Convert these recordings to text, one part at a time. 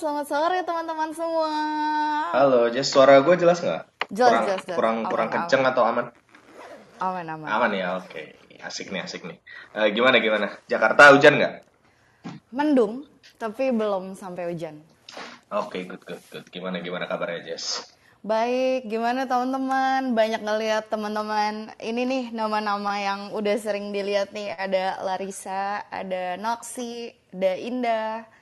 selamat sore teman-teman semua. Halo, Jess, suara gue jelas nggak? Jelas, kurang, jelas, jelas. Kurang, Aman, kurang aman. kenceng atau aman? Aman aman. Aman ya, oke. Asik nih, asik nih. Eh, gimana, gimana? Jakarta hujan nggak? Mendung, tapi belum sampai hujan. Oke, good, good, good. Gimana, gimana kabarnya, Jess? Baik, gimana teman-teman? Banyak ngeliat teman-teman. Ini nih nama-nama yang udah sering dilihat nih. Ada Larissa, ada Noxy, ada Indah.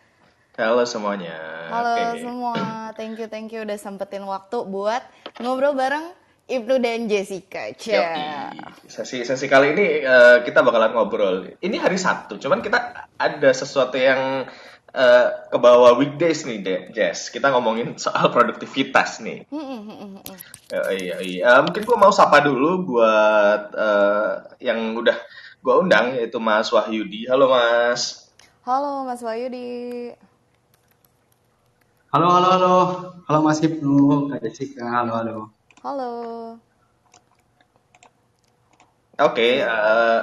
Halo semuanya. Halo Oke. semua, thank you thank you udah sempetin waktu buat ngobrol bareng Ibnu dan Jessica. Cia. Sesi sesi kali ini eh, kita bakalan ngobrol. Ini hari Sabtu, cuman kita ada sesuatu yang eh, ke bawah weekdays nih, De- Jess. Kita ngomongin soal produktivitas nih. Ya, iya, iya. Eh, mungkin gue mau sapa dulu buat eh, yang udah gue undang yaitu Mas Wahyudi. Halo Mas. Halo Mas Wahyudi. Halo, halo, halo. Halo Mas Ibnu, Kak Jessica, halo, halo. Halo. Oke, eh,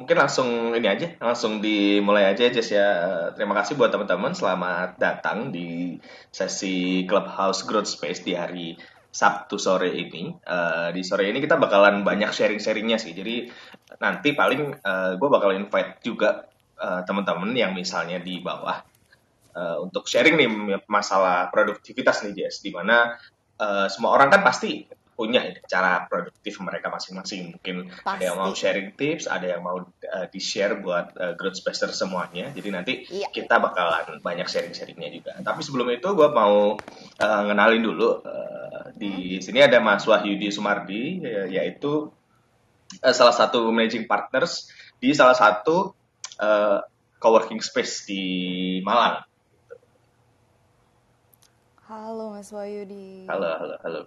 mungkin langsung ini aja, langsung dimulai aja Jess ya. Eh, Terima kasih buat teman-teman, selamat datang di sesi Clubhouse Growth Space di hari Sabtu sore ini. Eh, di sore ini kita bakalan banyak sharing-sharingnya sih. Jadi nanti paling gue bakal invite juga eh, teman-teman yang misalnya di bawah eh, untuk sharing nih masalah produktivitas nih Jess, di mana eh, semua orang kan pasti punya cara produktif mereka masing-masing. Mungkin ada yang mau Pasti. sharing tips, ada yang mau uh, di-share buat uh, growth spacer semuanya. Jadi nanti Iya. kita bakalan banyak sharing-sharingnya juga. Tapi sebelum itu gue mau uh, ngenalin dulu. uh, di sini ada Mas Wahyudi Sumardi, ya- yaitu uh, salah satu managing partners di salah satu uh, coworking space di Malang. Halo Mas Wahyudi. Halo, halo, halo.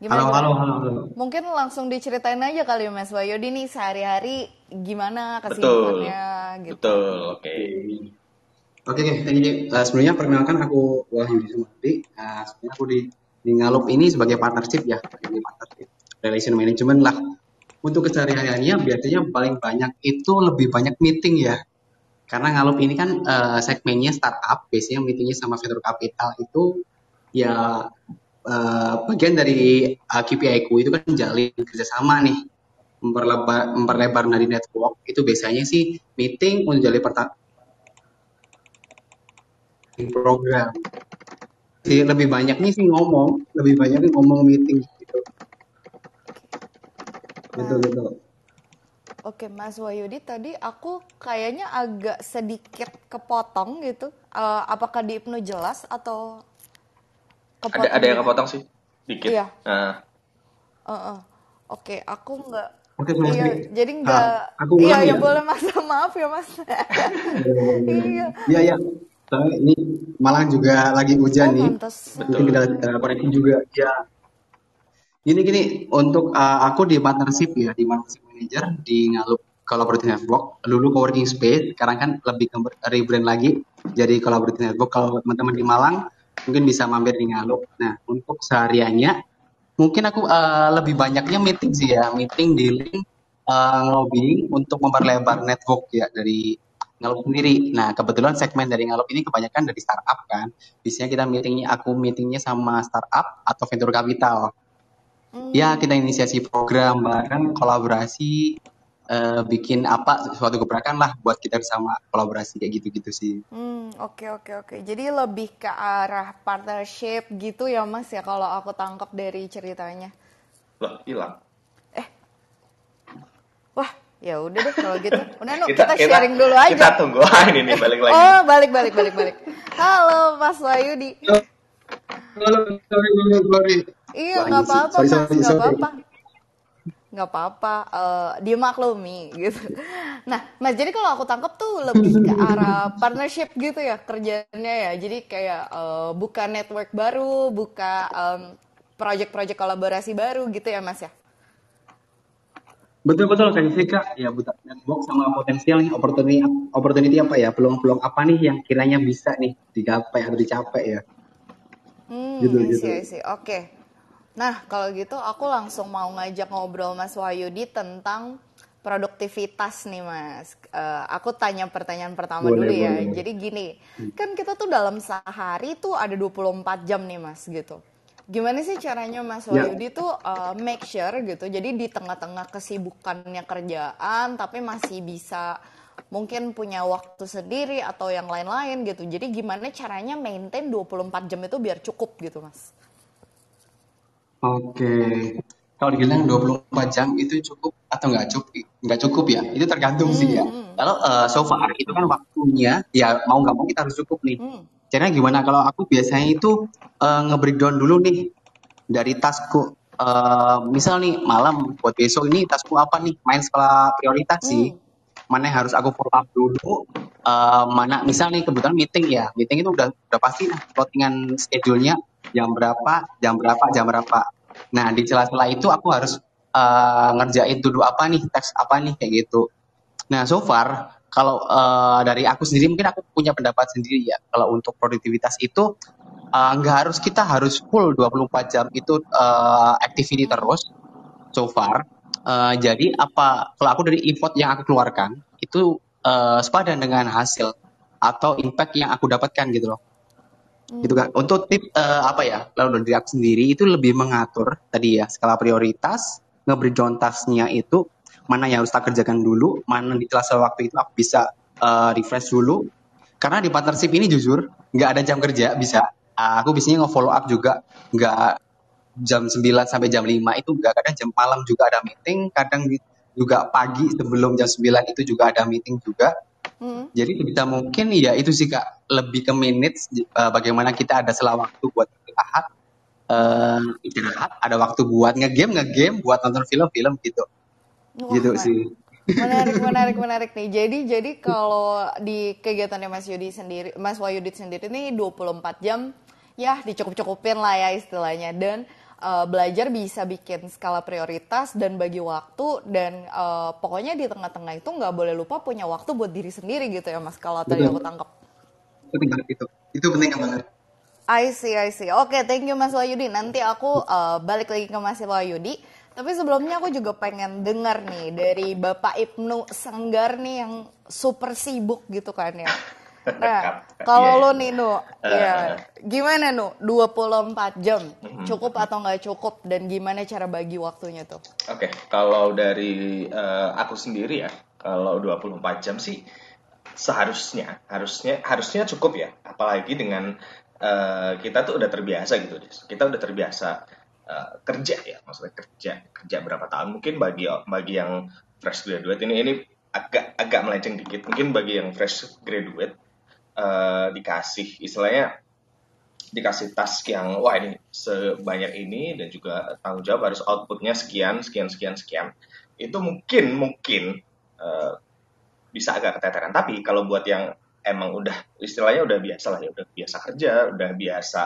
Gimana, Halo, halo, halo, halo. Mungkin langsung diceritain aja kali ya Mas Wahyudi nih sehari-hari gimana kesibukannya gitu. betul, oke. Oke, oke. Ini uh, sebelumnya perkenalkan aku Wahyu Sumardi. Uh, sebenarnya aku di di Ngalup ini sebagai partnership ya, sebagai partnership relation management lah. Untuk kesehariannya biasanya paling banyak itu lebih banyak meeting ya. Karena Ngalup ini kan uh, segmennya startup, biasanya meetingnya sama venture capital itu ya uh, bagian dari uh, KPI ku itu kan jalin kerjasama nih. Memperlebar memperlebar dari network. Itu biasanya sih meeting untuk jalin perta- program. Sih lebih banyaknya sih ngomong lebih banyaknya ngomong meeting gitu. Gitu gitu. Oke Mas Wahyudi tadi aku kayaknya agak sedikit kepotong gitu. Eh, apakah di Ibnu jelas atau Ada ada yang kepotong sih, dikit. Iya. Nah, Heeh. Oke, aku nggak. Oke, Mas Iya, jadi Ah, nggak. aku Iya, ya ya? boleh mas. Maaf ya mas. Iya. iya iya Soalnya ini malah juga lagi hujan Oh nih pantas. mungkin kita uh, koneksi juga ya gini gini untuk uh, aku di partnership ya di partnership manager di Ngalup Collaborative Network dulu coworking space sekarang kan lebih ke rebrand lagi jadi Collaborative Network kalau teman-teman di Malang mungkin bisa mampir di Ngalup nah untuk sehariannya mungkin aku uh, lebih banyaknya meeting sih ya meeting di link uh, lobbying untuk memperlebar network ya dari Ngalup sendiri. Nah, kebetulan segmen dari Ngalup ini kebanyakan dari startup kan. Biasanya kita meetingnya, aku meetingnya sama startup atau venture capital. Ya, kita inisiasi program bareng, kolaborasi, eh, bikin apa, suatu gebrakan lah buat kita bersama kolaborasi kayak gitu-gitu sih. Hmm, oke oke oke. Jadi lebih ke arah partnership gitu ya mas ya kalau aku tangkap dari ceritanya. loh hilang. Wah, ya udah deh kalau gitu. Udah nu Kita- kita, kita- sharing dulu aja. Kita tunggu. Ah, ini nih balik lagi. Oh, balik balik balik balik. Halo Mas Wahyudi. Sorry, sorry, sorry. Iya, Wah, nggak apa-apa, Mas, nggak apa-apa. Nggak apa-apa, eh, dimaklumi gitu. Nah, Mas, jadi kalau aku tangkap tuh lebih ke arah partnership gitu ya kerjanya ya. Jadi kayak eh, buka network baru, buka em, project-project kolaborasi baru gitu ya, Mas ya. Betul betul Kak Jessica ya buta network sama potensial nih opportunity opportunity apa ya peluang-peluang apa nih yang kiranya bisa nih digapai atau dicapai ya Hmm, Gitu, gitu. Oke. Nah, kalau gitu aku langsung mau ngajak ngobrol Mas Wahyudi tentang produktivitas nih Mas. Uh, aku tanya pertanyaan pertama boleh, dulu ya. boleh. Jadi gini, kan kita tuh dalam sehari tuh ada 24 jam nih Mas gitu. Gimana sih caranya Mas Ya. Wahyudi tuh uh, make sure gitu. Jadi di tengah-tengah kesibukannya kerjaan tapi masih bisa mungkin punya waktu sendiri atau yang lain-lain gitu. Jadi gimana caranya maintain 24 jam itu biar cukup gitu Mas? Oke. Kalau dibilang 24 jam itu cukup atau nggak cukup? Nggak cukup ya. Itu tergantung sih ya. Hmm, Kalau eh, so far itu kan waktunya ya mau nggak mau kita harus cukup nih. hmm, Caranya gimana? Kalau aku biasanya itu eh, nge-breakdown dulu nih dari tasku. Eh, misal nih malam buat besok ini tasku apa nih? Main skala prioritas sih. hmm, Mana yang harus aku follow up dulu. eh, mana misal nih kebetulan meeting ya. Meeting itu udah udah pasti nah plottingan schedule-nya jam berapa, jam berapa, jam berapa. Nah, di celah-celah itu aku harus eh, ngerjain dulu apa nih, teks apa nih kayak gitu. Nah, so far kalau eh, dari aku sendiri mungkin aku punya pendapat sendiri ya. Kalau untuk produktivitas itu eh, nggak harus kita harus full 24 jam itu eh, activity terus so far. Eh, jadi apa kalau aku dari effort yang aku keluarkan itu eh, sepadan dengan hasil atau impact yang aku dapatkan gitu loh gitu kan. Untuk tip eh, apa ya lalu dari aku sendiri itu lebih mengatur tadi ya skala prioritas nge-breakdown tasknya itu mana yang harus tak kerjakan dulu mana di sela waktu itu aku bisa eh, refresh dulu. Karena di partnership ini jujur nggak ada jam kerja bisa. Ah, aku biasanya nge-follow up juga nggak jam 9 sampai jam 5 itu nggak kadang jam malam juga ada meeting kadang juga pagi sebelum jam 9 itu juga ada meeting juga hmm. jadi sebisa mungkin ya itu sih kak lebih ke minutes eh, bagaimana kita ada sela waktu buat istirahat eh istirahat ada waktu buat ngegame ngegame buat nonton film-film gitu Wah, gitu sih menarik, menarik, menarik nih. Jadi, jadi kalau di kegiatannya Mas Yudi sendiri, Mas Wahyudit sendiri nih 24 jam, ya dicukup-cukupin lah ya istilahnya. Dan eh, belajar bisa bikin skala prioritas dan bagi waktu dan eh, pokoknya di tengah-tengah itu nggak boleh lupa punya waktu buat diri sendiri gitu ya Mas. Kalau tadi aku tangkap. penting banget itu itu penting banget I see, I see. Oke, thank you Mas Wahyudi. Nanti aku uh, balik lagi ke Mas Wahyudi. Tapi sebelumnya aku juga pengen dengar nih dari Bapak Ibnu Sanggar nih yang super sibuk gitu kan ya. Nah, kalau Iya, lo iya. nih Nu, ya gimana Nu? 24 jam, cukup atau nggak cukup? Dan gimana cara bagi waktunya tuh? Oke, kalau dari eh, aku sendiri ya, kalau 24 jam sih seharusnya harusnya harusnya cukup ya. Apalagi dengan eh, kita tuh udah terbiasa gitu. Kita udah terbiasa eh, kerja ya, maksudnya kerja kerja berapa tahun. Mungkin bagi bagi yang fresh graduate ini ini agak agak melenceng dikit. Mungkin bagi yang fresh graduate eh, dikasih istilahnya dikasih task yang wah ini sebanyak ini dan juga tanggung jawab harus outputnya sekian sekian sekian sekian. Itu mungkin mungkin eh, bisa agak keteteran. Tapi kalau buat yang emang udah istilahnya udah biasa lah ya udah biasa kerja udah biasa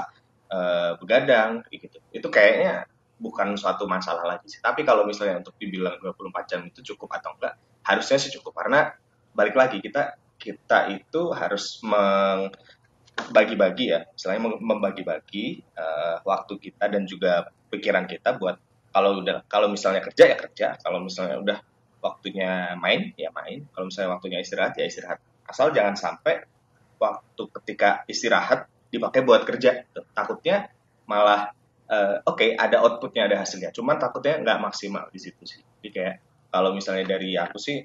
eh, begadang gitu. Itu kayaknya bukan suatu masalah lagi sih. Tapi kalau misalnya untuk dibilang 24 jam itu cukup atau enggak harusnya sih cukup. Karena balik lagi kita kita itu harus meng bagi-bagi ya, mem- membagi-bagi eh, waktu kita dan juga pikiran kita buat kalau udah kalau misalnya kerja ya kerja, kalau misalnya udah waktunya main ya main, kalau misalnya waktunya istirahat ya istirahat. Asal jangan sampai waktu ketika istirahat dipakai buat kerja. Takutnya malah eh, oke ada outputnya ada hasilnya, cuman takutnya nggak maksimal di situ sih. Jadi kayak kalau misalnya dari aku sih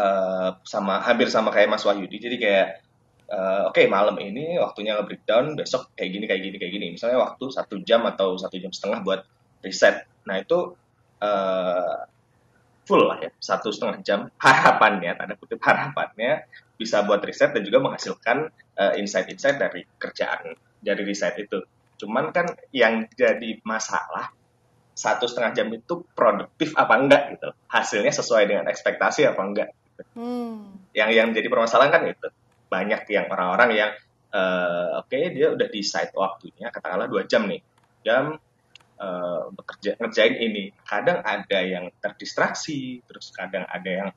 eh, sama hampir sama kayak Mas Wahyudi, jadi kayak eh, oke malam ini waktunya nge-breakdown besok kayak gini kayak gini kayak gini. Misalnya waktu satu jam atau satu jam setengah buat riset nah itu eh, full lah ya satu setengah jam. Harapannya tanda kutip harapannya bisa buat riset dan juga menghasilkan eh, insight-insight dari kerjaan dari riset itu. Cuman kan yang jadi masalah satu setengah jam itu produktif apa enggak gitu. Hasilnya sesuai dengan ekspektasi apa enggak Hmm. yang yang jadi permasalahan kan itu. Banyak yang orang-orang yang eh, oke dia udah decide waktunya katakanlah dua jam nih. Jam eh, untuk kerja ngerjain ini. Kadang ada yang terdistraksi terus kadang ada yang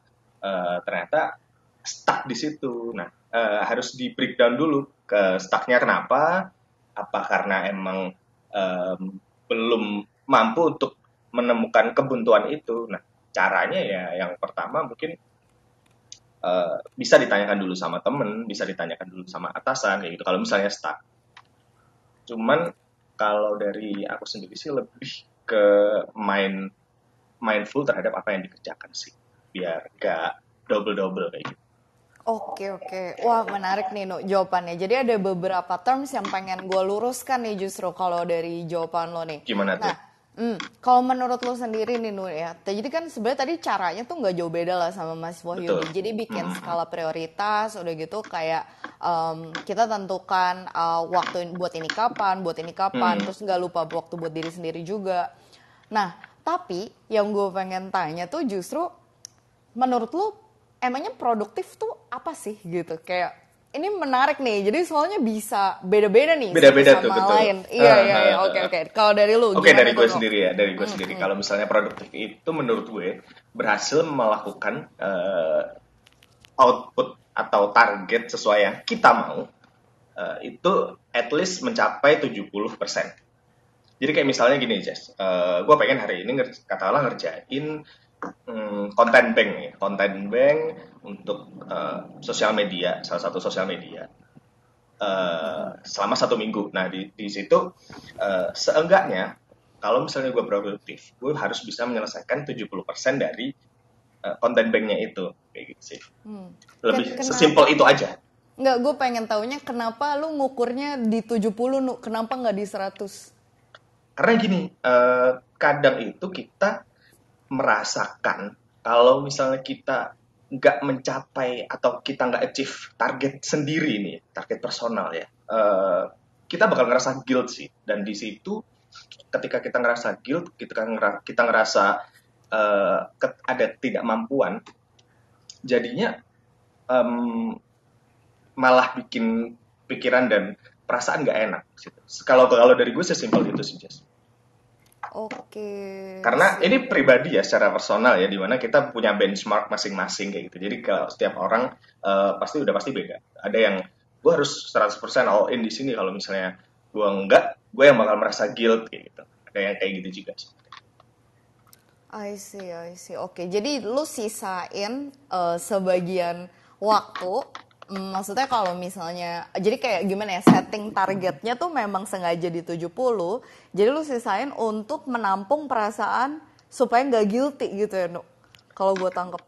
eh, ternyata stuck di situ. Nah eh, harus di breakdown dulu ke stucknya kenapa apa karena emang em, belum mampu untuk menemukan kebuntuan itu. Nah caranya ya yang pertama mungkin uh, bisa ditanyakan dulu sama temen, bisa ditanyakan dulu sama atasan kayak gitu. Kalau misalnya stuck. Cuman kalau dari aku sendiri sih lebih ke main mindful terhadap apa yang dikerjakan sih, biar gak double double kayak gitu. Oke oke, wah menarik nih no jawabannya. Jadi ada beberapa terms yang pengen gue luruskan nih justru kalau dari jawaban lo nih. Gimana tuh? Nah, Hmm, kalau menurut lo sendiri nih Nur ya, jadi kan sebenarnya tadi caranya tuh nggak jauh beda lah sama Mas Wahyu. Jadi bikin hmm. skala prioritas, udah gitu kayak um, kita tentukan uh, waktu buat ini kapan, buat ini kapan, hmm. terus nggak lupa waktu buat diri sendiri juga. Nah, tapi yang gue pengen tanya tuh justru menurut lo emangnya produktif tuh apa sih gitu? Kayak ini menarik nih. Jadi soalnya bisa beda-beda nih beda-beda tuh betul. lain. Iya iya iya. Oke oke. Kalau dari lu Oke, okay, dari gue sendiri ya, dari gue hmm, sendiri. Hmm. Kalau misalnya produktif itu menurut gue berhasil melakukan uh, output atau target sesuai yang kita mau uh, itu at least mencapai 70%. Jadi kayak misalnya gini, Jess. Uh, gue pengen hari ini katakanlah ngerjain hmm, konten bank nih, konten bank untuk uh, sosial media, salah satu sosial media uh, selama satu minggu. Nah di, di situ uh, seenggaknya kalau misalnya gue produktif, gue harus bisa menyelesaikan 70% dari uh, konten banknya itu, kayak gitu sih. Hmm. Lebih kenapa? sesimpel itu aja. Enggak, gue pengen taunya kenapa lu ngukurnya di 70, nu, kenapa nggak di 100? Karena gini, uh, kadang itu kita merasakan kalau misalnya kita nggak mencapai atau kita nggak achieve target sendiri nih, target personal ya, uh, kita bakal ngerasa guilt sih. Dan di situ ketika kita ngerasa guilt, kita ngerasa, kita ngerasa uh, ada tidak mampuan, jadinya um, malah bikin pikiran dan perasaan nggak enak. Kalau kalau dari gue sesimpel itu sih, Jess. Oke. Karena ini pribadi ya secara personal ya, di mana kita punya benchmark masing-masing kayak gitu. Jadi kalau setiap orang uh, pasti udah pasti beda. Ada yang gue harus 100% all in di sini kalau misalnya gue enggak, gue yang bakal merasa guilt kayak gitu. Ada yang kayak gitu juga. I see, I see. Oke, jadi lu sisain uh, sebagian waktu maksudnya kalau misalnya jadi kayak gimana ya setting targetnya tuh memang sengaja di 70 jadi lu sisain untuk menampung perasaan supaya nggak guilty gitu ya Nuk? Kalau gue tangkep.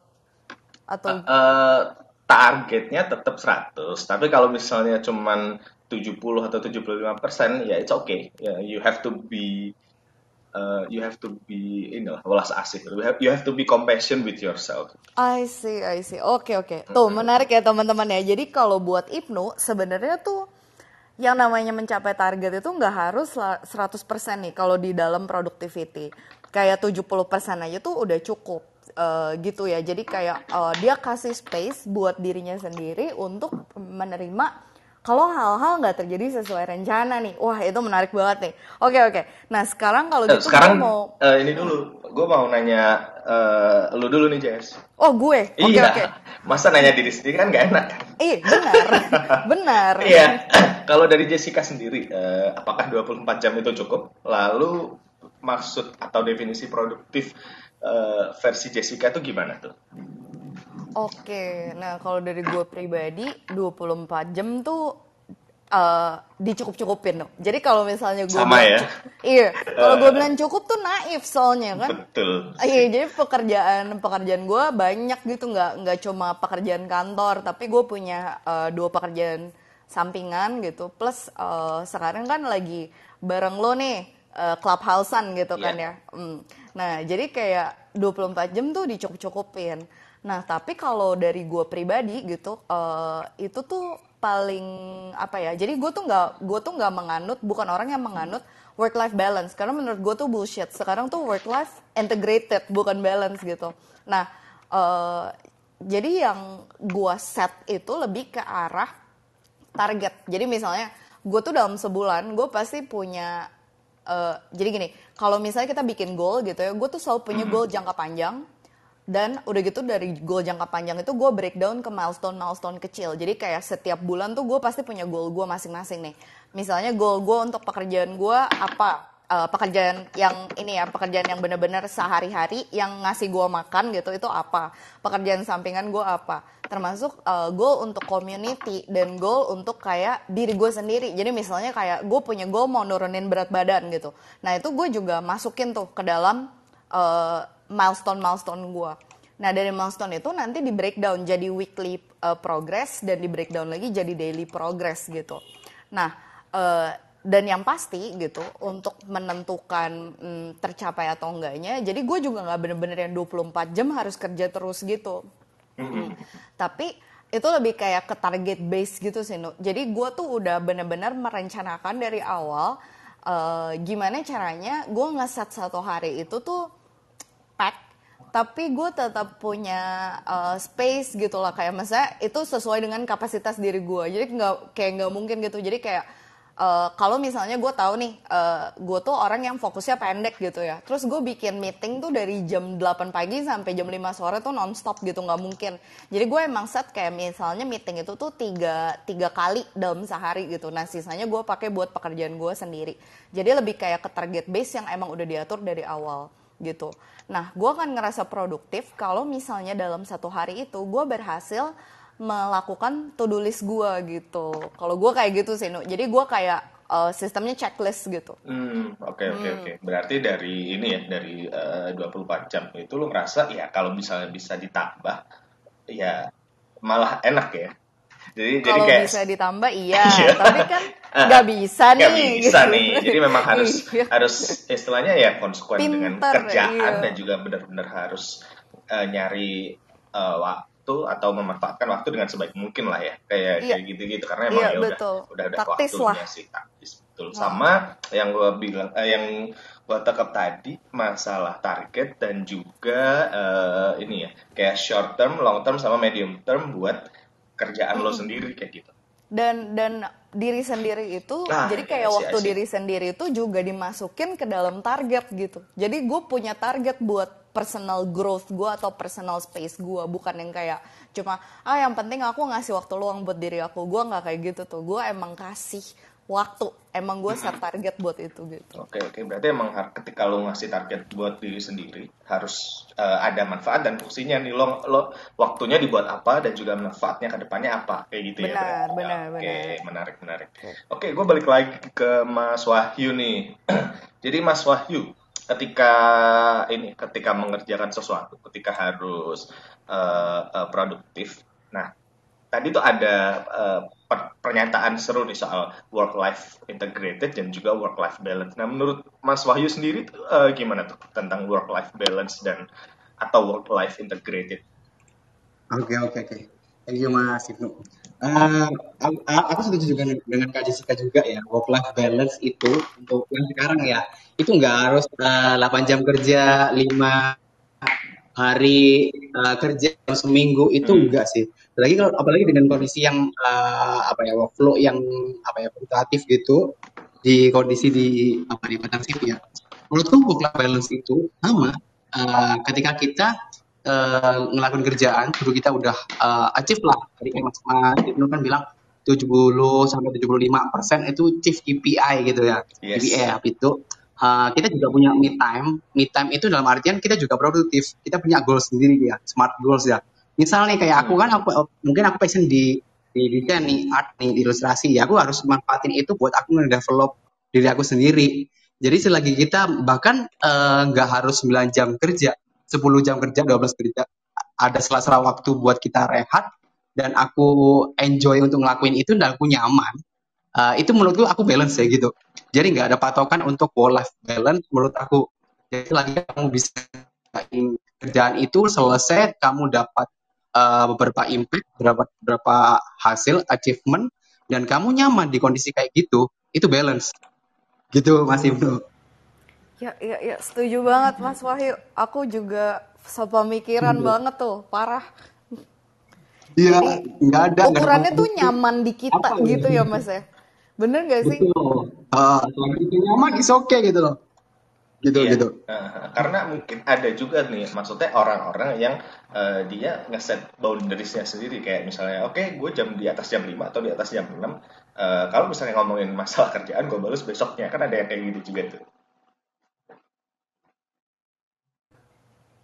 Atau uh, targetnya tetap 100 tapi kalau misalnya cuman 70 atau 75 persen ya it's okay. Yeah, you have to be uh, you have to be ini lah welas asih you have, you have to be compassion with yourself I see I see oke okay, oke okay. tuh menarik ya teman-teman ya jadi kalau buat Ibnu sebenarnya tuh yang namanya mencapai target itu nggak harus 100% nih kalau di dalam productivity. Kayak 70% aja tuh udah cukup uh, gitu ya. Jadi kayak uh, dia kasih space buat dirinya sendiri untuk menerima kalau hal-hal nggak terjadi sesuai rencana nih, wah itu menarik banget nih. Oke oke. Nah sekarang kalau gitu sekarang mau uh, ini dulu, gue mau nanya uh, lu dulu nih Jess. Oh gue. Oke iya. oke. Masa nanya diri sendiri kan nggak enak. Iya benar, benar. Iya. kalau dari Jessica sendiri, uh, apakah 24 jam itu cukup? Lalu maksud atau definisi produktif uh, versi Jessica itu gimana tuh? Oke, nah kalau dari gue pribadi 24 jam tuh uh, dicukup-cukupin dong. Jadi kalau misalnya gue sama ya. Iya, kalau gue bilang cukup tuh naif soalnya kan. Betul. Iya, jadi pekerjaan pekerjaan gue banyak gitu nggak nggak cuma pekerjaan kantor, tapi gue punya uh, dua pekerjaan sampingan gitu. Plus uh, sekarang kan lagi bareng lo nih uh, clubhousean gitu yeah. kan iya. ya. Mm. Nah, jadi kayak 24 jam tuh dicukup-cukupin. Nah, tapi kalau dari gue pribadi gitu, uh, itu tuh paling apa ya? Jadi gue tuh nggak, gue tuh nggak menganut, bukan orang yang menganut work life balance. Karena menurut gue tuh bullshit. Sekarang tuh work life integrated, bukan balance gitu. Nah, uh, jadi yang gue set itu lebih ke arah target. Jadi misalnya gue tuh dalam sebulan gue pasti punya uh, jadi gini kalau misalnya kita bikin goal gitu ya gue tuh selalu punya goal jangka panjang dan udah gitu dari goal jangka panjang itu gue breakdown ke milestone milestone kecil. Jadi kayak setiap bulan tuh gue pasti punya goal gue masing-masing nih. Misalnya goal gue untuk pekerjaan gue apa? Uh, pekerjaan yang ini ya pekerjaan yang benar-benar sehari-hari yang ngasih gue makan gitu itu apa? Pekerjaan sampingan gue apa? Termasuk uh, goal untuk community dan goal untuk kayak diri gue sendiri. Jadi misalnya kayak gue punya goal mau nurunin berat badan gitu. Nah itu gue juga masukin tuh ke dalam uh, milestone milestone gue nah dari milestone itu nanti di breakdown jadi weekly uh, progress dan di breakdown lagi jadi daily progress gitu nah uh, dan yang pasti gitu untuk menentukan hmm, tercapai atau enggaknya jadi gue juga nggak bener-bener yang 24 jam harus kerja terus gitu hmm. tapi itu lebih kayak ke target base gitu sih Nu. jadi gue tuh udah bener-bener merencanakan dari awal uh, gimana caranya gue ngeset satu hari itu tuh pack tapi gue tetap punya uh, space gitu lah kayak masa itu sesuai dengan kapasitas diri gue jadi nggak kayak nggak mungkin gitu. Jadi kayak uh, kalau misalnya gue tahu nih uh, gue tuh orang yang fokusnya pendek gitu ya. Terus gue bikin meeting tuh dari jam 8 pagi sampai jam 5 sore tuh nonstop gitu nggak mungkin. Jadi gue emang set kayak misalnya meeting itu tuh tiga tiga kali dalam sehari gitu. Nah sisanya gue pakai buat pekerjaan gue sendiri. Jadi lebih kayak ke target base yang emang udah diatur dari awal gitu nah gue akan ngerasa produktif kalau misalnya dalam satu hari itu gue berhasil melakukan to-do list gue gitu. Kalau gue kayak gitu sih, jadi gue kayak uh, sistemnya checklist gitu. Hmm, oke okay, oke okay, hmm. oke. Okay. Berarti dari ini ya, dari uh, 24 jam itu lo ngerasa ya kalau misalnya bisa ditambah ya malah enak ya. Jadi kalau jadi kayak bisa ditambah iya, iya. tapi kan nggak bisa nih. Gak bisa nih. Jadi memang harus iya. harus istilahnya ya konsekuen Pinter, dengan kerjaan iya. dan juga benar-benar harus uh, nyari uh, waktu atau memanfaatkan waktu dengan sebaik mungkin lah ya kayak iya. kayak gitu-gitu karena emang iya, ya udah udah ada taktis waktunya lah. sih taktis betul nah. sama yang gue bilang eh, yang gue tekap tadi masalah target dan juga uh, ini ya kayak short term, long term sama medium term buat kerjaan hmm. lo sendiri kayak gitu. Dan dan diri sendiri itu nah, jadi kayak asik, waktu diri sendiri itu juga dimasukin ke dalam target gitu. Jadi gue punya target buat personal growth gue atau personal space gue bukan yang kayak cuma ah yang penting aku ngasih waktu luang buat diri aku. Gue nggak kayak gitu tuh. Gue emang kasih waktu. Emang gue set target buat itu gitu. Oke oke. Berarti emang ketika lo ngasih target buat diri sendiri harus uh, ada manfaat dan fungsinya nih. Lo lo waktunya dibuat apa dan juga manfaatnya ke depannya apa? Kayak gitu benar, ya benar benar oke benar. menarik menarik. Oke. Gue balik lagi ke Mas Wahyu nih. Jadi Mas Wahyu ketika ini ketika mengerjakan sesuatu ketika harus uh, uh, produktif nah tadi tuh ada uh, per pernyataan seru nih soal work life integrated dan juga work life balance nah menurut Mas Wahyu sendiri tuh, uh, gimana tuh tentang work life balance dan atau work life integrated oke okay, oke okay, oke okay. thank you Mas Ibnu Uh, aku setuju juga dengan Kak Jessica juga ya, work life balance itu untuk yang sekarang ya, itu nggak harus uh, 8 jam kerja, 5 hari uh, kerja seminggu itu hmm. enggak sih. Lagi kalau apalagi dengan kondisi yang uh, apa ya workflow yang apa ya fluktuatif gitu di kondisi di apa di partnership ya. Menurutku work life balance itu sama uh, ketika kita uh, ngelakuin kerjaan, dulu kita udah uh, achieve lah. Tadi kayak Mas Mas Ibnu kan bilang 70 sampai 75 persen itu chief KPI gitu ya. Yes. KPI itu uh, kita juga punya me time. Me time itu dalam artian kita juga produktif. Kita punya goals sendiri ya, smart goals ya. Misalnya kayak aku kan aku mungkin aku passion di di desain nih, art nih, di ilustrasi ya. Aku harus manfaatin itu buat aku ngedevelop diri aku sendiri. Jadi selagi kita bahkan nggak uh, harus 9 jam kerja, 10 jam kerja, 12 kerja, ada sela-sela waktu buat kita rehat, dan aku enjoy untuk ngelakuin itu dan aku nyaman, uh, itu menurutku aku balance ya gitu. Jadi nggak ada patokan untuk work life balance menurut aku. Jadi lagi kamu bisa kerjaan itu selesai, kamu dapat uh, beberapa impact, beberapa beberapa hasil, achievement, dan kamu nyaman di kondisi kayak gitu, itu balance. Gitu Mas Ibnu. Ya, ya, ya, setuju banget Mas Wahyu. Aku juga sepemikiran hmm. banget tuh, parah. Iya, nggak ada. Ukurannya tuh nyaman di kita apa, gitu ya Mas ya. Bener gak sih? Betul. Uh, itu nyaman, is okay gitu loh gitu iya. gitu. Nah, karena mungkin ada juga nih maksudnya orang-orang yang uh, dia ngeset boundariesnya sendiri. Kayak misalnya oke okay, gue jam di atas jam 5 atau di atas jam 6 uh, eh, kalau misalnya ngomongin masalah kerjaan gue balas besoknya. Kan ada yang kayak gitu juga tuh.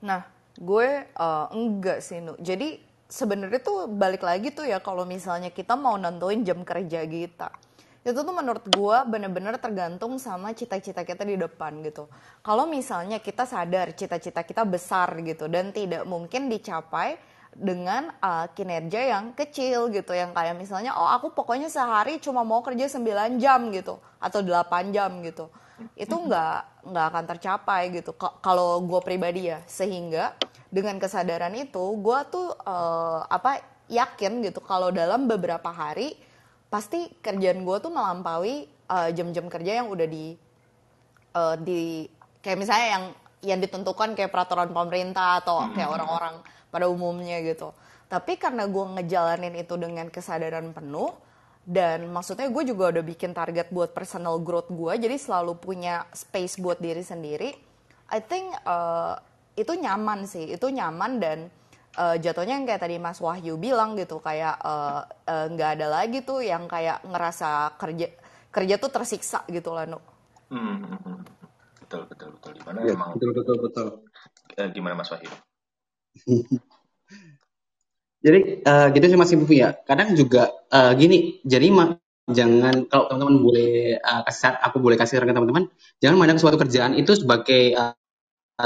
Nah gue uh, enggak sih nu. Jadi sebenarnya tuh balik lagi tuh ya kalau misalnya kita mau nentuin jam kerja kita. Itu tuh menurut gue bener-bener tergantung sama cita-cita kita di depan gitu. Kalau misalnya kita sadar cita-cita kita besar gitu dan tidak mungkin dicapai dengan uh, kinerja yang kecil gitu yang kayak misalnya oh aku pokoknya sehari cuma mau kerja 9 jam gitu atau 8 jam gitu. Itu nggak nggak akan tercapai gitu. Kalau gue pribadi ya. Sehingga dengan kesadaran itu gue tuh uh, apa yakin gitu kalau dalam beberapa hari pasti kerjaan gue tuh melampaui uh, jam-jam kerja yang udah di uh, di kayak misalnya yang yang ditentukan kayak peraturan pemerintah atau kayak orang-orang pada umumnya gitu. Tapi karena gue ngejalanin itu dengan kesadaran penuh dan maksudnya gue juga udah bikin target buat personal growth gue jadi selalu punya space buat diri sendiri I think uh, itu nyaman sih itu nyaman dan uh, jatuhnya yang kayak tadi Mas Wahyu bilang gitu kayak nggak uh, uh, ada lagi tuh yang kayak ngerasa kerja kerja tuh tersiksa gitu lah no. Hmm, hmm, hmm. betul betul betul gimana ya, emang betul betul betul gimana Mas Wahyu jadi uh, gitu sih Mas Ibu ya. Kadang juga uh, gini, jadi ma jangan kalau teman-teman boleh uh, kasih aku boleh kasih saran ke teman-teman, jangan memandang suatu kerjaan itu sebagai uh,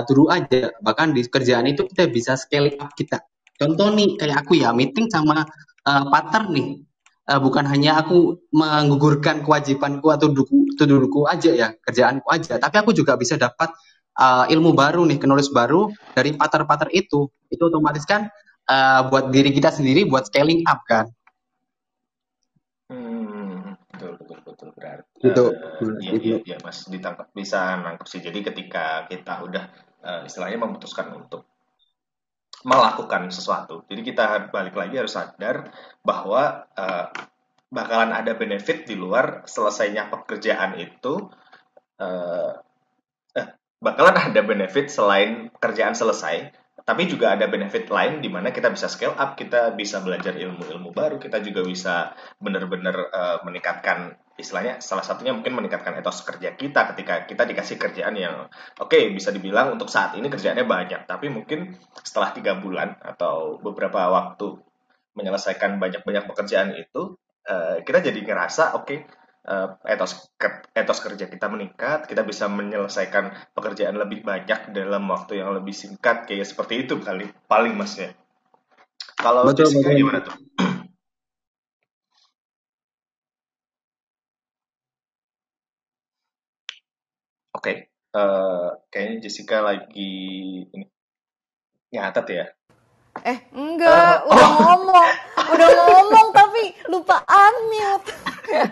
dulu aja. Bahkan di kerjaan itu kita bisa scale up kita. Contoh nih kayak aku ya meeting sama uh, partner nih. Uh, bukan hanya aku menggugurkan kewajibanku atau duku, dudukku aja ya kerjaanku aja, tapi aku juga bisa dapat uh, ilmu baru nih, knowledge baru dari partner-partner itu. Itu otomatis kan uh, buat diri kita sendiri buat scaling up kan. Hmm, betul betul betul berarti. Gitu. Uh, iya, iya, iya, Mas ditangkap bisa nangkep sih. Jadi ketika kita udah uh, istilahnya memutuskan untuk melakukan sesuatu, jadi kita balik lagi harus sadar bahwa uh, bakalan ada benefit di luar selesainya pekerjaan itu. Uh, bakalan ada benefit selain pekerjaan selesai tapi juga ada benefit lain di mana kita bisa scale up, kita bisa belajar ilmu-ilmu baru, kita juga bisa benar-benar uh, meningkatkan istilahnya salah satunya mungkin meningkatkan etos kerja kita ketika kita dikasih kerjaan yang oke okay, bisa dibilang untuk saat ini kerjaannya banyak, tapi mungkin setelah tiga bulan atau beberapa waktu menyelesaikan banyak-banyak pekerjaan itu uh, kita jadi ngerasa oke okay, uh, etos etos kerja kita meningkat, kita bisa menyelesaikan pekerjaan lebih banyak dalam waktu yang lebih singkat kayak seperti itu kali paling mas ya. Kalau betul, Jessica betul. gimana tuh? Oke, okay. uh, eh, kayaknya Jessica lagi ini nyatet ya. Eh, enggak, uh, udah oh. ngomong, udah ngomong tapi lupa unmute.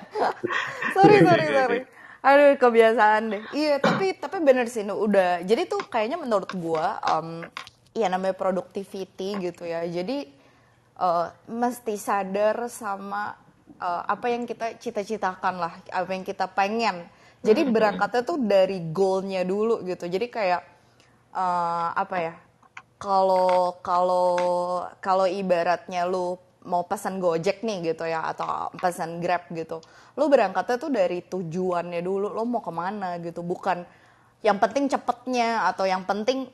sorry, sorry, sorry. Aduh, kebiasaan deh. Iya, tapi tapi bener sih, udah. Jadi tuh kayaknya menurut gua, um, ya namanya productivity gitu ya. Jadi uh, mesti sadar sama uh, apa yang kita cita-citakan lah, apa yang kita pengen. Jadi berangkatnya tuh dari goalnya dulu gitu. Jadi kayak uh, apa ya? kalau kalau kalau ibaratnya lu mau pesan Gojek nih gitu ya atau pesan Grab gitu, lu berangkatnya tuh dari tujuannya dulu, lo mau ke mana gitu, bukan yang penting cepetnya atau yang penting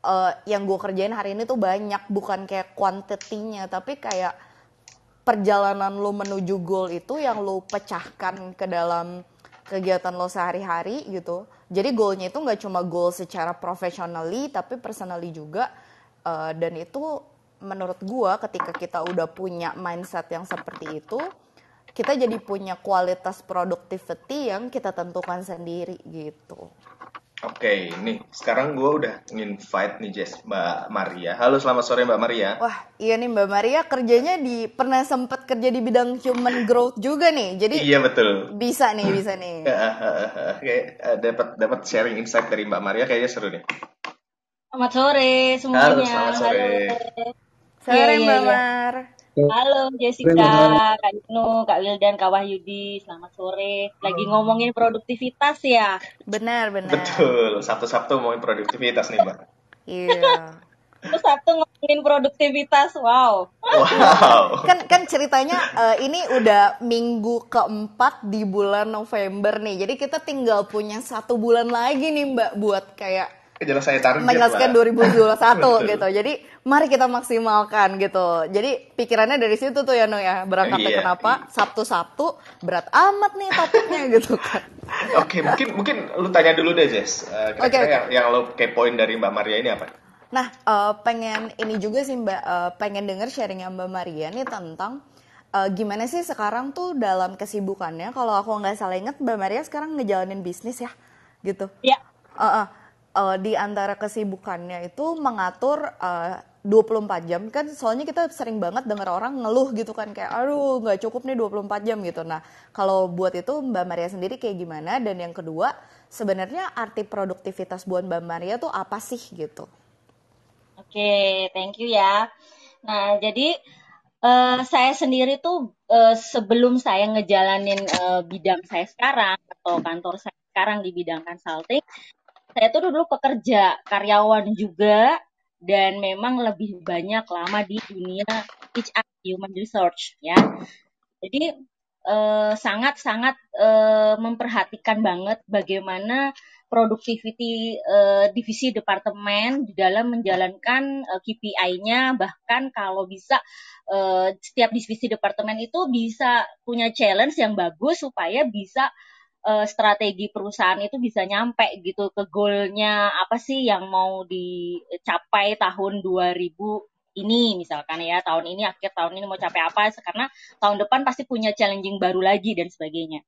uh, yang gue kerjain hari ini tuh banyak, bukan kayak kuantitinya, tapi kayak perjalanan lo menuju goal itu yang lo pecahkan ke dalam kegiatan lo sehari-hari gitu. Jadi goalnya itu nggak cuma goal secara profesionally tapi personally juga. Uh, dan itu menurut gue ketika kita udah punya mindset yang seperti itu, kita jadi punya kualitas productivity yang kita tentukan sendiri gitu. Oke, okay, nih sekarang gue udah invite nih Jess Mbak Maria. Halo, selamat sore Mbak Maria. Wah, iya nih Mbak Maria kerjanya di pernah sempat kerja di bidang human growth juga nih. Jadi Iya betul. Bisa nih, bisa nih. Oke, dapat dapat sharing insight dari Mbak Maria kayaknya seru nih. Selamat sore semuanya. Halo, selamat sore. Halo. Sore iya, iya, Mbak iya. Mar. Halo Jessica, Kak Inu, Kak Wildan, Kak Wahyudi, selamat sore. Lagi ngomongin produktivitas ya? Benar, benar. Betul, Sabtu-Sabtu ngomongin produktivitas nih Mbak. Iya. Terus Sabtu ngomongin produktivitas, wow. Wow. kan kan ceritanya uh, ini udah minggu keempat di bulan November nih, jadi kita tinggal punya satu bulan lagi nih Mbak buat kayak Jelas saya target menjelaskan lah. 2021 gitu. Jadi mari kita maksimalkan gitu. Jadi pikirannya dari situ tuh ya No ya. Berangkatnya Iya, kenapa? Sabtu-Sabtu berat amat nih topiknya gitu kan. Oke, mungkin mungkin lu tanya dulu deh, Jess. Eh, kira-kira Oke, oke. yang, yang lu kepoin dari Mbak Maria ini apa? Nah, eh, pengen ini juga sih Mbak, eh, pengen denger sharingnya Mbak Maria nih tentang eh, gimana sih sekarang tuh dalam kesibukannya. Kalau aku nggak salah inget, Mbak Maria sekarang ngejalanin bisnis ya, gitu. Ya, Eh, eh, eh, di antara kesibukannya itu mengatur eh, 24 jam kan soalnya kita sering banget denger orang ngeluh gitu kan kayak aduh nggak cukup nih 24 jam gitu. Nah, kalau buat itu Mbak Maria sendiri kayak gimana dan yang kedua sebenarnya arti produktivitas buat Mbak Maria tuh apa sih gitu. Oke, thank you ya. Nah, jadi eh, saya sendiri tuh eh, sebelum saya ngejalanin eh, bidang saya sekarang atau kantor saya sekarang di bidang consulting, saya tuh dulu pekerja karyawan juga dan memang lebih banyak lama di dunia HR human research ya. Jadi eh, sangat-sangat eh, memperhatikan banget bagaimana productivity eh, divisi departemen di dalam menjalankan KPI-nya bahkan kalau bisa setiap divisi departemen itu bisa punya challenge yang bagus supaya bisa eh, strategi perusahaan itu bisa nyampe gitu ke goalnya apa sih yang mau dicapai tahun 2000 ini misalkan ya tahun ini akhir tahun ini mau capai apa karena tahun depan pasti punya challenging baru lagi dan sebagainya.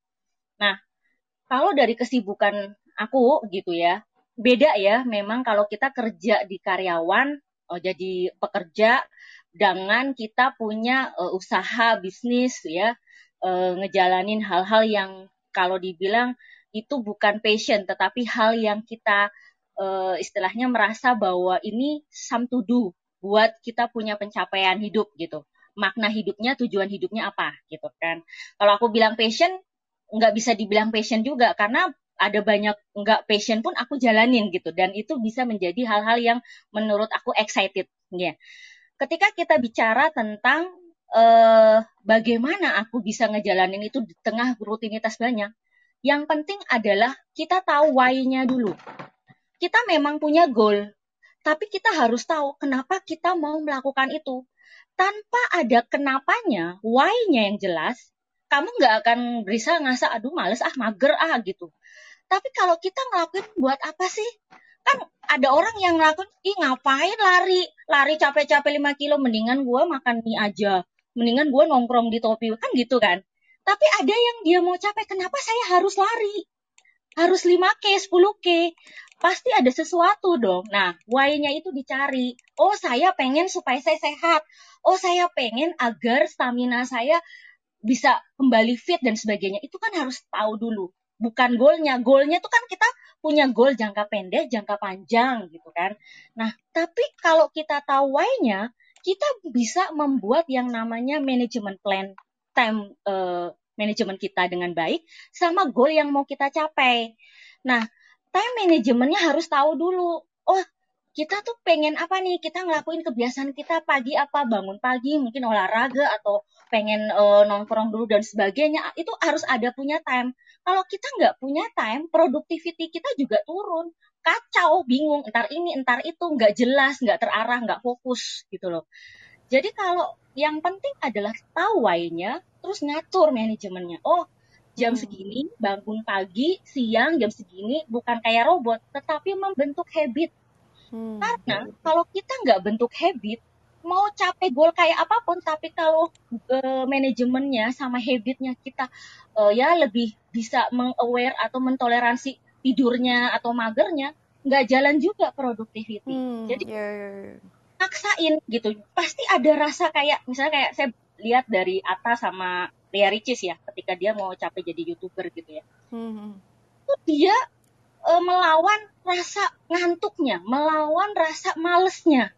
Nah, kalau dari kesibukan aku gitu ya, beda ya memang kalau kita kerja di karyawan, oh, jadi pekerja dengan kita punya eh, usaha bisnis ya, eh, ngejalanin hal-hal yang kalau dibilang itu bukan passion tetapi hal yang kita eh, istilahnya merasa bahwa ini some to do buat kita punya pencapaian hidup gitu. Makna hidupnya, tujuan hidupnya apa gitu kan. Kalau aku bilang passion, nggak bisa dibilang passion juga karena ada banyak nggak passion pun aku jalanin gitu dan itu bisa menjadi hal-hal yang menurut aku excited ya. Ketika kita bicara tentang eh, bagaimana aku bisa ngejalanin itu di tengah rutinitas banyak, yang penting adalah kita tahu why-nya dulu. Kita memang punya goal, tapi kita harus tahu kenapa kita mau melakukan itu. Tanpa ada kenapanya, why-nya yang jelas, kamu nggak akan bisa ngerasa aduh males ah mager ah gitu. Tapi kalau kita ngelakuin buat apa sih? Kan ada orang yang ngelakuin, ih ngapain lari? Lari capek-capek 5 kilo, mendingan gue makan mie aja. Mendingan gue nongkrong di topi, kan gitu kan. Tapi ada yang dia mau capek, kenapa saya harus lari? Harus 5K, 10K. Pasti ada sesuatu dong. Nah, why-nya itu dicari. Oh, saya pengen supaya saya sehat. Oh, saya pengen agar stamina saya bisa kembali fit dan sebagainya. Itu kan harus tahu dulu. Bukan goalnya. Goalnya itu kan kita punya goal jangka pendek, jangka panjang gitu kan. Nah, tapi kalau kita tahu why-nya, kita bisa membuat yang namanya manajemen plan time eh, manajemen kita dengan baik sama goal yang mau kita capai. Nah, time manajemennya harus tahu dulu. Oh, kita tuh pengen apa nih? Kita ngelakuin kebiasaan kita pagi apa? Bangun pagi, mungkin olahraga atau pengen eh, nongkrong dulu dan sebagainya. Itu harus ada punya time. Kalau kita nggak punya time, productivity kita juga turun. Kacau, bingung, entar ini, entar itu, nggak jelas, nggak terarah, nggak fokus gitu loh. Jadi kalau yang penting adalah tahu why-nya, terus ngatur manajemennya. Oh, jam Hmm. segini bangun pagi, siang jam segini bukan kayak robot, tetapi membentuk habit. Hmm. Karena kalau kita nggak bentuk habit, mau capek goal kayak apa pun, tapi kalau eh, manajemennya sama habitnya kita eh, ya lebih bisa meng-aware atau mentoleransi tidurnya atau magernya, nggak jalan juga productivity. Hmm, Jadi ya, ya, ya. maksain gitu. Pasti ada rasa kayak misalnya kayak saya lihat dari Atta sama Ria Ricis ya, ketika dia mau capek jadi youtuber gitu ya. Hmm, hmm. Itu dia eh, melawan rasa ngantuknya, melawan rasa malesnya.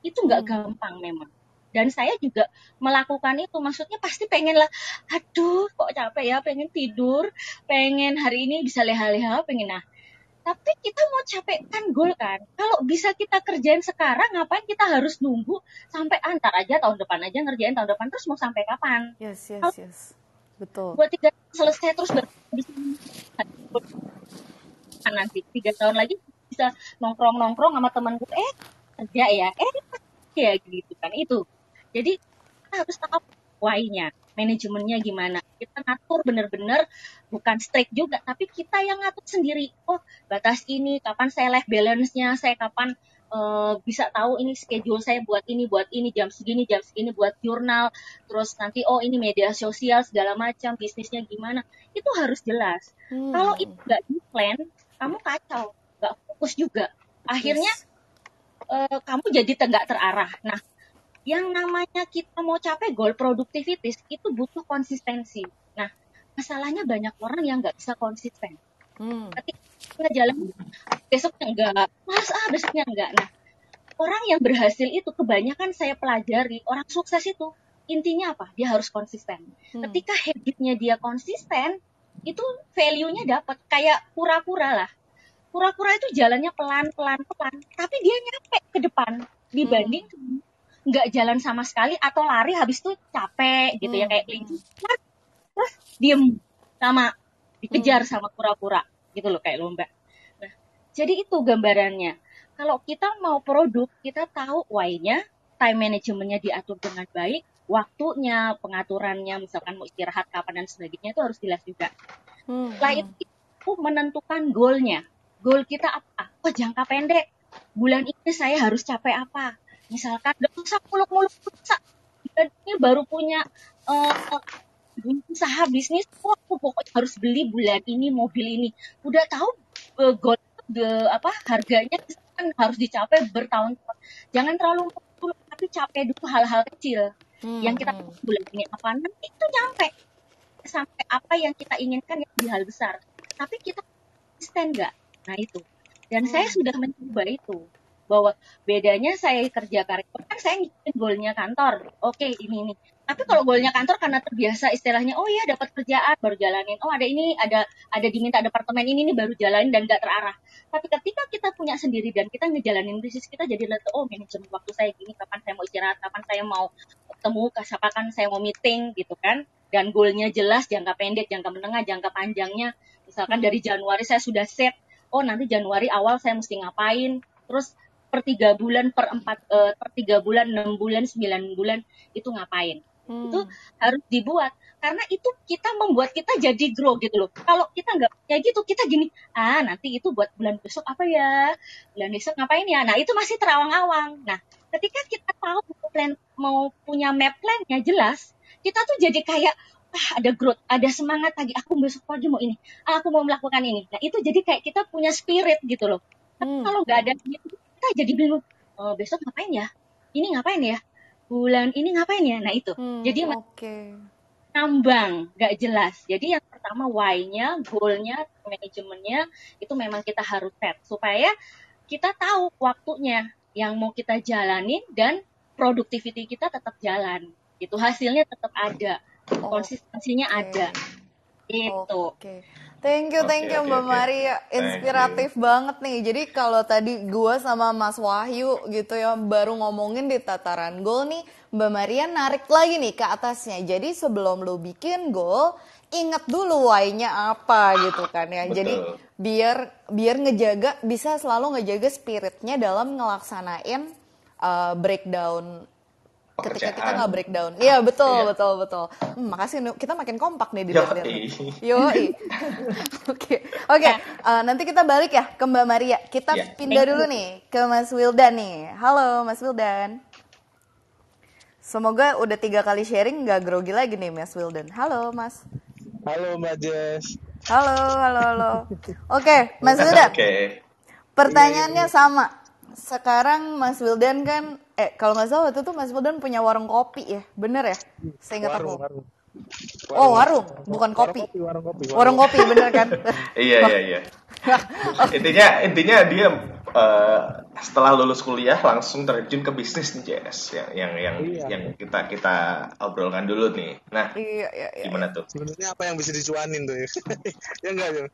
Itu nggak Hmm. gampang memang. Dan saya juga melakukan itu, maksudnya pasti pengen lah, aduh kok capek ya, pengen tidur, pengen hari ini bisa leha-leha, pengen nah. Tapi kita mau capek kan goal kan. Kalau bisa kita kerjain sekarang, ngapain kita harus nunggu sampai antar aja tahun depan aja ngerjain tahun depan terus mau sampai kapan? Yes, yes, yes. Betul. buat tiga selesai terus bisa nanti tiga tahun lagi bisa nongkrong nongkrong sama temanku eh kerja ya eh ya gitu kan itu jadi kita harus tahu why-nya manajemennya gimana. Kita ngatur bener-bener bukan strict juga tapi kita yang ngatur sendiri. Oh batas ini kapan saya life balance-nya saya kapan uh, bisa tahu ini schedule saya buat ini buat ini jam segini jam segini buat jurnal. Terus nanti oh ini media sosial segala macam bisnisnya gimana. Itu harus jelas. Hmm. kalau itu nggak di plan kamu kacau nggak fokus juga. Akhirnya yes. uh, kamu jadi tegak terarah. Nah yang namanya kita mau capai goal productivity itu butuh konsistensi. Nah masalahnya banyak orang yang nggak bisa konsisten. Hmm. ketika jalan besoknya enggak mas ah besoknya enggak nah orang yang berhasil itu kebanyakan saya pelajari orang sukses itu intinya apa? Dia harus konsisten. Hmm. ketika habitnya dia konsisten itu value-nya dapat. Kayak kura-kura lah. Kura-kura itu jalannya pelan pelan pelan tapi dia nyampe ke depan dibanding hmm. Nggak jalan sama sekali atau lari habis itu capek gitu ya, hmm. ya kayak kelinci terus diem sama dikejar hmm. sama kura-kura gitu loh kayak lomba jadi itu gambarannya. Kalau kita mau produk, kita tahu why-nya, time managementnya diatur dengan baik, waktunya, pengaturannya, misalkan mau istirahat kapan dan sebagainya itu harus jelas juga. Hmm. Setelah itu menentukan goalnya. Goal kita apa? Oh jangka pendek. Bulan ini saya harus capai apa? Misalkan gak usah muluk-muluk ini baru punya uh, usaha bisnis, oh aku pokoknya harus beli bulan ini mobil ini. Udah tahu uh, goal de, apa harganya kan harus dicapai bertahun-tahun. Jangan terlalu dulu tapi capai dulu hal-hal kecil hmm, yang kita hmm. bulan ini apa nanti itu nyampe sampai apa yang kita inginkan yang di hal besar. Tapi kita konsisten nggak? Nah itu. Dan hmm. saya sudah mencoba itu bahwa bedanya saya kerja karyawan kan saya ngikutin goalnya kantor. Oke, ini ini. Tapi kalau goalnya kantor karena terbiasa istilahnya, oh iya dapat kerjaan baru jalanin. Oh ada ini, ada ada diminta departemen ini nih baru jalanin dan gak terarah. Tapi ketika kita punya sendiri dan kita ngejalanin bisnis kita jadi lihat oh manajemen waktu saya gini, kapan saya mau istirahat, kapan saya mau ketemu, kapan saya mau meeting gitu kan. Dan goalnya jelas, jangka pendek, jangka menengah, jangka panjangnya. Misalkan dari Januari saya sudah set, oh nanti Januari awal saya mesti ngapain, terus per tiga bulan, per empat, uh, per tiga bulan, enam bulan, sembilan bulan itu ngapain? Hmm. itu harus dibuat. Karena itu kita membuat kita jadi grow gitu loh. Kalau kita nggak kayak gitu kita gini ah nanti itu buat bulan besok apa ya? Bulan besok ngapain ya? Nah itu masih terawang-awang. Nah ketika kita tahu plan mau punya map plannya jelas kita tuh jadi kayak ah ada growth ada semangat lagi. Aku besok pagi mau ini ah, aku mau melakukan ini. Nah itu jadi kayak kita punya spirit gitu loh. Tapi hmm. kalau nggak ada gitu kita jadi bingung oh, besok ngapain ya ini ngapain ya bulan ini ngapain ya? Nah itu. Hmm, Jadi okay. nambang, nggak jelas. Jadi yang pertama why-nya, goal-nya, manajemennya itu memang kita harus set supaya kita tahu waktunya yang mau kita jalanin dan productivity kita tetap jalan. Itu hasilnya tetap ada, konsistensinya okay. ada. Itu. Okay. Thank you, thank okay, you okay, Mbak okay. Maria. Inspiratif banget nih. Jadi kalau tadi gue sama Mas Wahyu gitu ya baru ngomongin di tataran goal nih, Mbak Maria narik lagi nih ke atasnya. Jadi sebelum lo bikin goal, ingat dulu why-nya apa gitu kan ya. Betul. Jadi biar biar ngejaga bisa selalu ngejaga spiritnya dalam ngelaksanain uh, breakdown ketika kita nggak breakdown. Iya betul iya. betul betul. Hmm, makasih kita makin kompak nih di Yo. Yo. Oke oke. Eh, nanti kita balik ya ke Mbak Maria. Kita yeah. pindah dulu nih ke Mas Wildan nih. Halo Mas Wildan. Semoga udah tiga kali sharing nggak grogi lagi nih Mas Wildan. Halo Mas. Halo Mbak Jess. Halo halo halo. Oke Mas Wildan. Oke. Okay. Pertanyaannya sama. Sekarang Mas Wildan kan eh kalau nggak salah waktu itu Mas Wildan punya warung kopi ya, bener ya? Saya ingat aku. Warung. Oh warung, bukan kopi. Warung kopi, warung kopi. Warung kopi, bener kan? iya iya iya. intinya intinya dia uh, setelah lulus kuliah langsung terjun ke bisnis nih Jess yang yang yang, Iya. yang kita kita obrolkan dulu nih. Nah, Iya, iya, iya. gimana tuh? Sebenarnya apa yang bisa dicuanin tuh ya? ya enggak ya?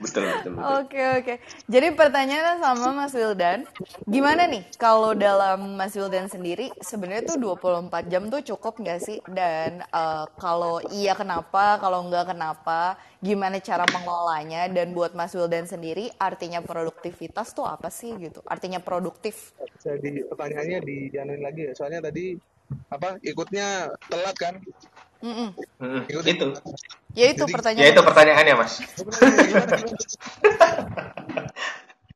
Betul betul. Oke oke. Jadi pertanyaannya sama Mas Wildan, gimana nih kalau dalam Mas Wildan sendiri sebenarnya tuh 24 jam tuh cukup nggak sih? Dan eh, kalau iya kenapa? Kalau enggak kenapa? Gimana cara mengelolanya? Dan buat Mas Wildan sendiri artinya produktivitas tuh apa sih gitu? Artinya produktif. Jadi pertanyaannya dijanuin lagi ya. Soalnya tadi apa ikutnya telat kan? Mm-mm. Hmm, Ikut itu. Ya itu Jadi- pertanyaan. Ya itu pertanyaannya Mas.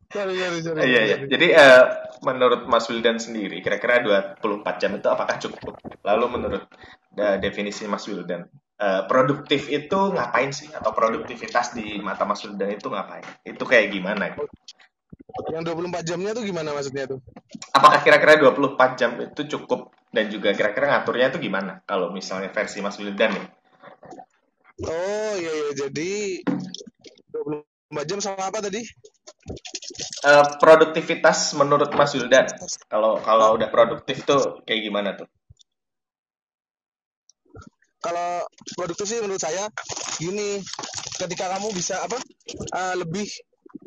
Sorry, sorry, sorry. Iya iya. Jadi eh, menurut Mas Wildan sendiri kira-kira 24 jam itu apakah cukup? Lalu menurut eh, definisi Mas Wildan eh, produktif itu ngapain sih? Atau produktivitas di mata Mas Wildan itu ngapain? Itu kayak gimana? Yang 24 jamnya tuh gimana maksudnya tuh? Apakah kira-kira 24 jam itu cukup dan juga kira-kira ngaturnya itu gimana? Kalau misalnya versi Mas Wildan nih. Oh iya iya jadi 24 jam sama apa tadi? Eh, produktivitas menurut Mas Wildan. Kalau kalau udah produktif tuh kayak gimana tuh? Kalau produktif sih menurut saya gini, ketika kamu bisa apa eh, lebih,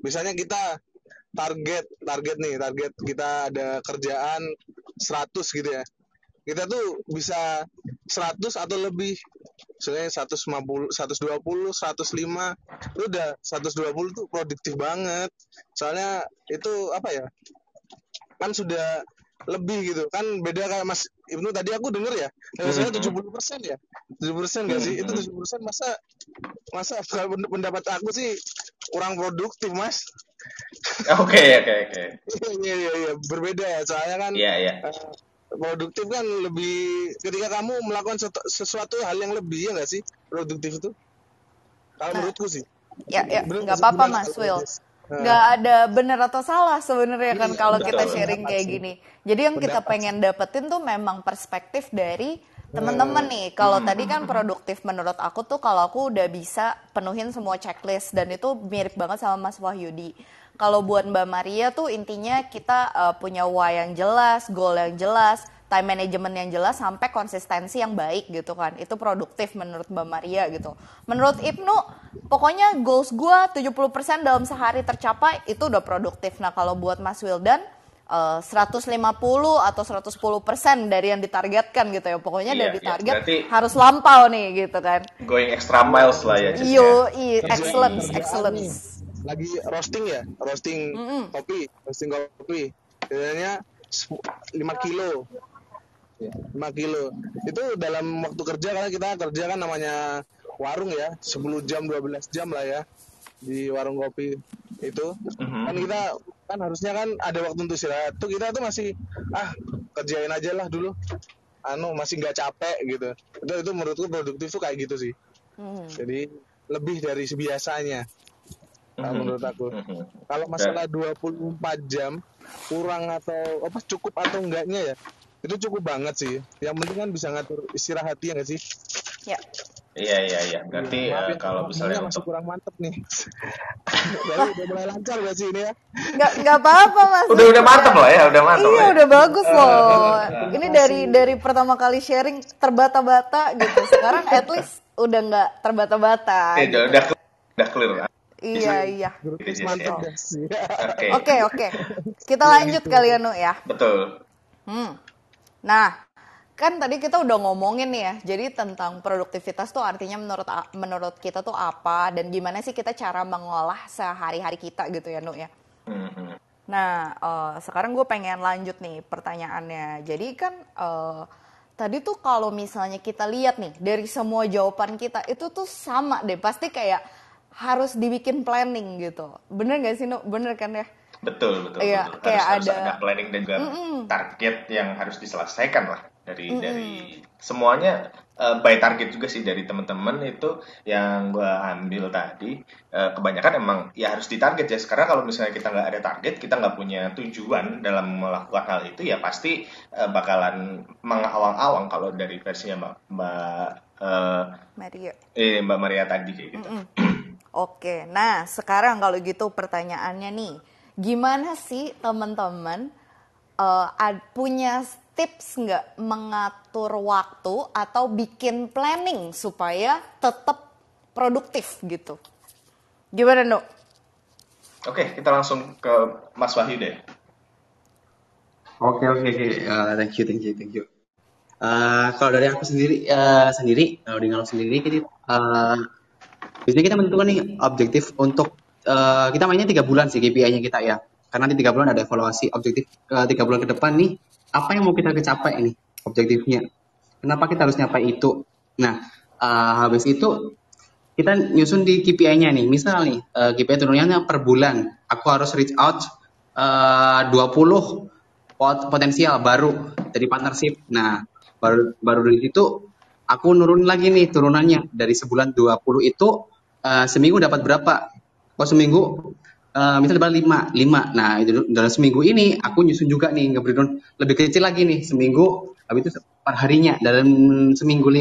misalnya kita target target nih target kita ada kerjaan 100 gitu ya, kita tuh bisa 100 atau lebih, misalnya 150, 120, 105, itu udah 120 tuh produktif banget, soalnya itu apa ya, kan sudah lebih gitu. Kan beda kayak Mas Ibnu tadi aku denger ya saya Mhm. 70 persen ya 70 persen gak sih itu 70 persen masa masa kalau pendapat aku sih kurang produktif mas Oke oke oke. iya iya iya berbeda ya soalnya kan Iya iya. eh, produktif kan lebih ketika kamu melakukan sesuatu hal yang lebih ya gak sih produktif itu kalau Nah, menurutku sih Ya ya nggak apa-apa Mas Will. Nggak ada benar atau salah sebenarnya kan Iya, kalau kita sharing kayak sih. gini. Jadi yang kita Pendapat pengen dapetin tuh memang perspektif dari teman-teman nih. Kalau tadi kan produktif menurut aku tuh kalau aku udah bisa penuhin semua checklist dan itu mirip banget sama Mas Wahyudi. Kalau buat Mbak Maria tuh intinya kita uh, punya why yang jelas, goal yang jelas, time management yang jelas sampai konsistensi yang baik gitu kan. Itu produktif menurut Mbak Maria gitu. Menurut Ibnu, pokoknya goals gua 70% dalam sehari tercapai itu udah produktif. Nah, kalau buat Mas Wildan eh, 150 atau 110% dari yang ditargetkan gitu ya. Pokoknya Iya, dari iya. target Berarti- harus lampau nih gitu kan. Going extra miles lah ya. Ya. Yo, i, Kerjaan- excellence, excellence. lagi roasting ya roasting Mm-mm. kopi roasting kopi biasanya 5 kilo 5 kilo. Itu dalam waktu kerja karena kita kerja kan namanya warung ya 10 jam 12 jam lah ya di warung kopi itu. Mhm. kan kita kan harusnya kan ada waktu untuk istirahat. Tuh kita tuh masih ah kerjain aja lah dulu. Anu masih nggak capek gitu. Itu itu menurutku produktif tuh kayak gitu sih. Hmm. jadi lebih dari sebiasanya. Kalau Mhm. menurut aku. Mhm. kalau masalah 24 jam kurang atau apa cukup atau enggaknya ya itu cukup banget sih yang penting kan bisa ngatur istirahatnya nggak sih Ya. Iya iya iya. Berarti eh, ya, kalau misalnya masih untuk kurang mantep nih Baru udah mulai lancar gak sih ini ya Nggak nggak apa-apa Mas. udah udah mantap lah ya, udah mantap Iya lah. ya. udah bagus loh. Ini dari dari pertama kali sharing terbata-bata gitu. Sekarang at least udah nggak terbata-bata. Eh, gitu. udah udah clear, udah clear. Iya iya. Mantep ya. dah sih Oke. Oke oke. Kita lanjut kalian Nu ya. Betul. Hmm. Nah, kan tadi kita udah ngomongin nih ya. Jadi tentang produktivitas tuh artinya menurut menurut kita tuh apa dan gimana sih kita cara mengolah sehari-hari kita gitu ya, Nu ya. Nah, eh, sekarang gue pengen lanjut nih pertanyaannya. Jadi kan eh, tadi tuh kalau misalnya kita lihat nih dari semua jawaban kita itu tuh sama deh. Pasti kayak harus dibikin planning gitu. Bener gak sih, Nu? Bener kan ya? Betul betul. Iya, betul. kayak harus, harus ada- ada planning dan juga target yang harus diselesaikan lah dari dari semuanya eh, by target juga sih dari teman-teman itu yang gua ambil tadi eh, kebanyakan emang ya harus ditarget ya karena kalau misalnya kita nggak ada target kita nggak punya tujuan dalam melakukan hal itu ya pasti eh, bakalan mengawang-awang kalau dari versinya mbak mbak eh, Maria. eh, mbak Maria tadi kayak gitu. Oke, nah sekarang kalau gitu pertanyaannya nih, gimana sih teman-teman uh, punya tips nggak mengatur waktu atau bikin planning supaya tetap produktif gitu? Gimana, Nuk? Oke, kita langsung ke Mas Wahyu deh. Oke oke oke, uh, thank you thank you thank you. Uh, kalau dari aku sendiri uh, sendiri, kalau di sendiri, kita uh, biasanya kita menentukan nih objektif untuk uh, kita mainnya tiga bulan sih KPI-nya kita ya. Karena nanti tiga bulan ada evaluasi objektif uh, tiga bulan ke depan nih apa yang mau kita kecapai ini objektifnya. Kenapa kita harus nyapai itu? Nah, uh, habis itu kita nyusun di KPI-nya nih. Misal nih, uh, KPI turunnya per bulan. Aku harus reach out uh, 20 potensial baru dari partnership. Nah, baru baru dari situ aku nurun lagi nih turunannya dari sebulan 20 itu uh, seminggu dapat berapa? Oh seminggu uh, misal dapat 5, 5. Nah, itu dalam seminggu ini aku nyusun juga nih ngebreakdown lebih kecil lagi nih seminggu habis itu per harinya dalam seminggu 5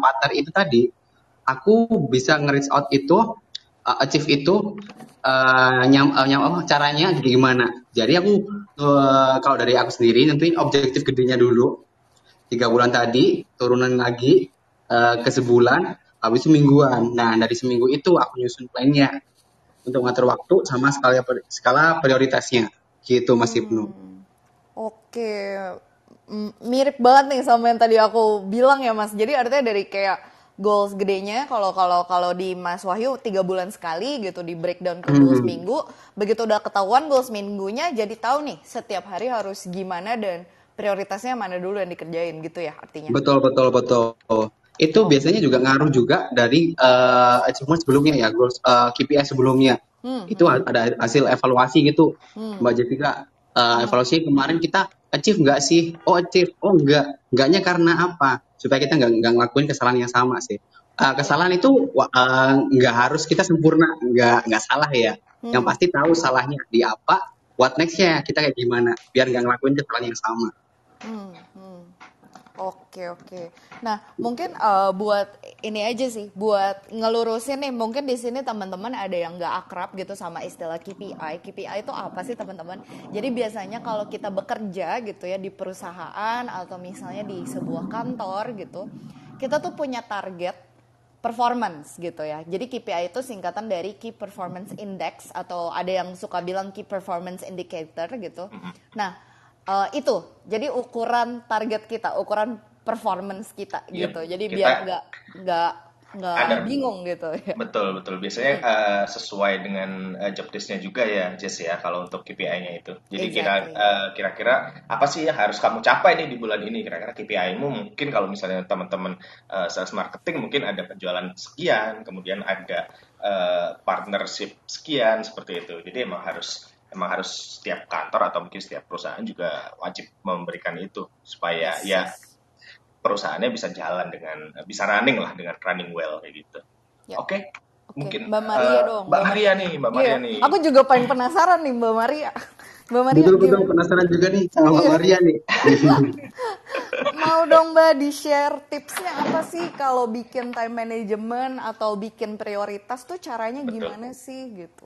partner itu tadi aku bisa nge-reach out itu, uh, achieve itu, uh, nyam, uh, nyam, caranya gimana. Jadi aku, uh, kalau dari aku sendiri, nentuin objektif gedenya dulu. Tiga bulan tadi, turunan lagi uh, ke sebulan, habis itu mingguan. Nah, dari seminggu itu aku nyusun plannya untuk ngatur waktu sama skala, skala prioritasnya. Gitu Mas Ibnu. Hmm. Oke, mirip banget nih sama yang tadi aku bilang ya Mas. Jadi artinya dari kayak goals gedenya kalau kalau kalau di Mas Wahyu tiga bulan sekali gitu di breakdown ke goals hmm. minggu begitu udah ketahuan goals minggunya jadi tahu nih setiap hari harus gimana dan prioritasnya mana dulu yang dikerjain gitu ya artinya betul betul betul itu biasanya juga ngaruh juga dari uh, achievement sebelumnya ya goals uh, eh, KPI sebelumnya. Hmm, itu hmm. ada hasil evaluasi gitu. Hmm. Mbak Jessica uh, evaluasi kemarin kita achieve nggak sih? Oh achieve. Oh enggak enggaknya karena apa? Supaya kita nggak nggak ngelakuin kesalahan yang sama sih. Uh, kesalahan itu uh, nggak harus kita sempurna. Nggak nggak salah ya. Hmm. yang pasti tahu salahnya di apa what nextnya kita kayak gimana. Biar nggak ngelakuin kesalahan yang sama. Hmm. Oke oke. Nah mungkin uh, buat ini aja sih, buat ngelurusin nih, mungkin di sini teman-teman ada yang nggak akrab gitu sama istilah KPI. KPI itu apa sih teman-teman? Jadi biasanya kalau kita bekerja gitu ya di perusahaan atau misalnya di sebuah kantor gitu, kita tuh punya target performance gitu ya. Jadi KPI itu singkatan dari Key Performance Index atau ada yang suka bilang Key Performance Indicator gitu. Nah uh, itu. Jadi ukuran target kita ukuran performance kita yep, gitu. Jadi kita, biar nggak nggak nggak bingung gitu ya. betul betul. Biasanya uh, sesuai dengan uh, job desknya juga ya Jess ya kalau untuk KPI-nya itu. Jadi exactly. kira uh, kira-kira apa sih yang harus kamu capai nih di bulan ini? Kira-kira KPI-mu mungkin kalau misalnya teman-teman uh, sales marketing mungkin ada penjualan sekian kemudian ada uh, partnership sekian seperti itu. Jadi emang harus emang harus setiap kantor atau mungkin setiap perusahaan juga wajib memberikan itu supaya yes, ya perusahaannya bisa jalan dengan bisa running lah dengan running well kayak gitu. Ya. Oke. Okay? Okay. Mungkin Mbak Maria uh, dong. Mbak Maria nih, Mbak Maria yeah. nih. Aku juga paling penasaran nih Mbak Maria. Mbak Maria. Betul betul penasaran juga nih sama Mbak iya. Maria nih. Mau dong Mbak di share tipsnya apa sih kalau bikin time management atau bikin prioritas tuh caranya gimana betul. sih gitu?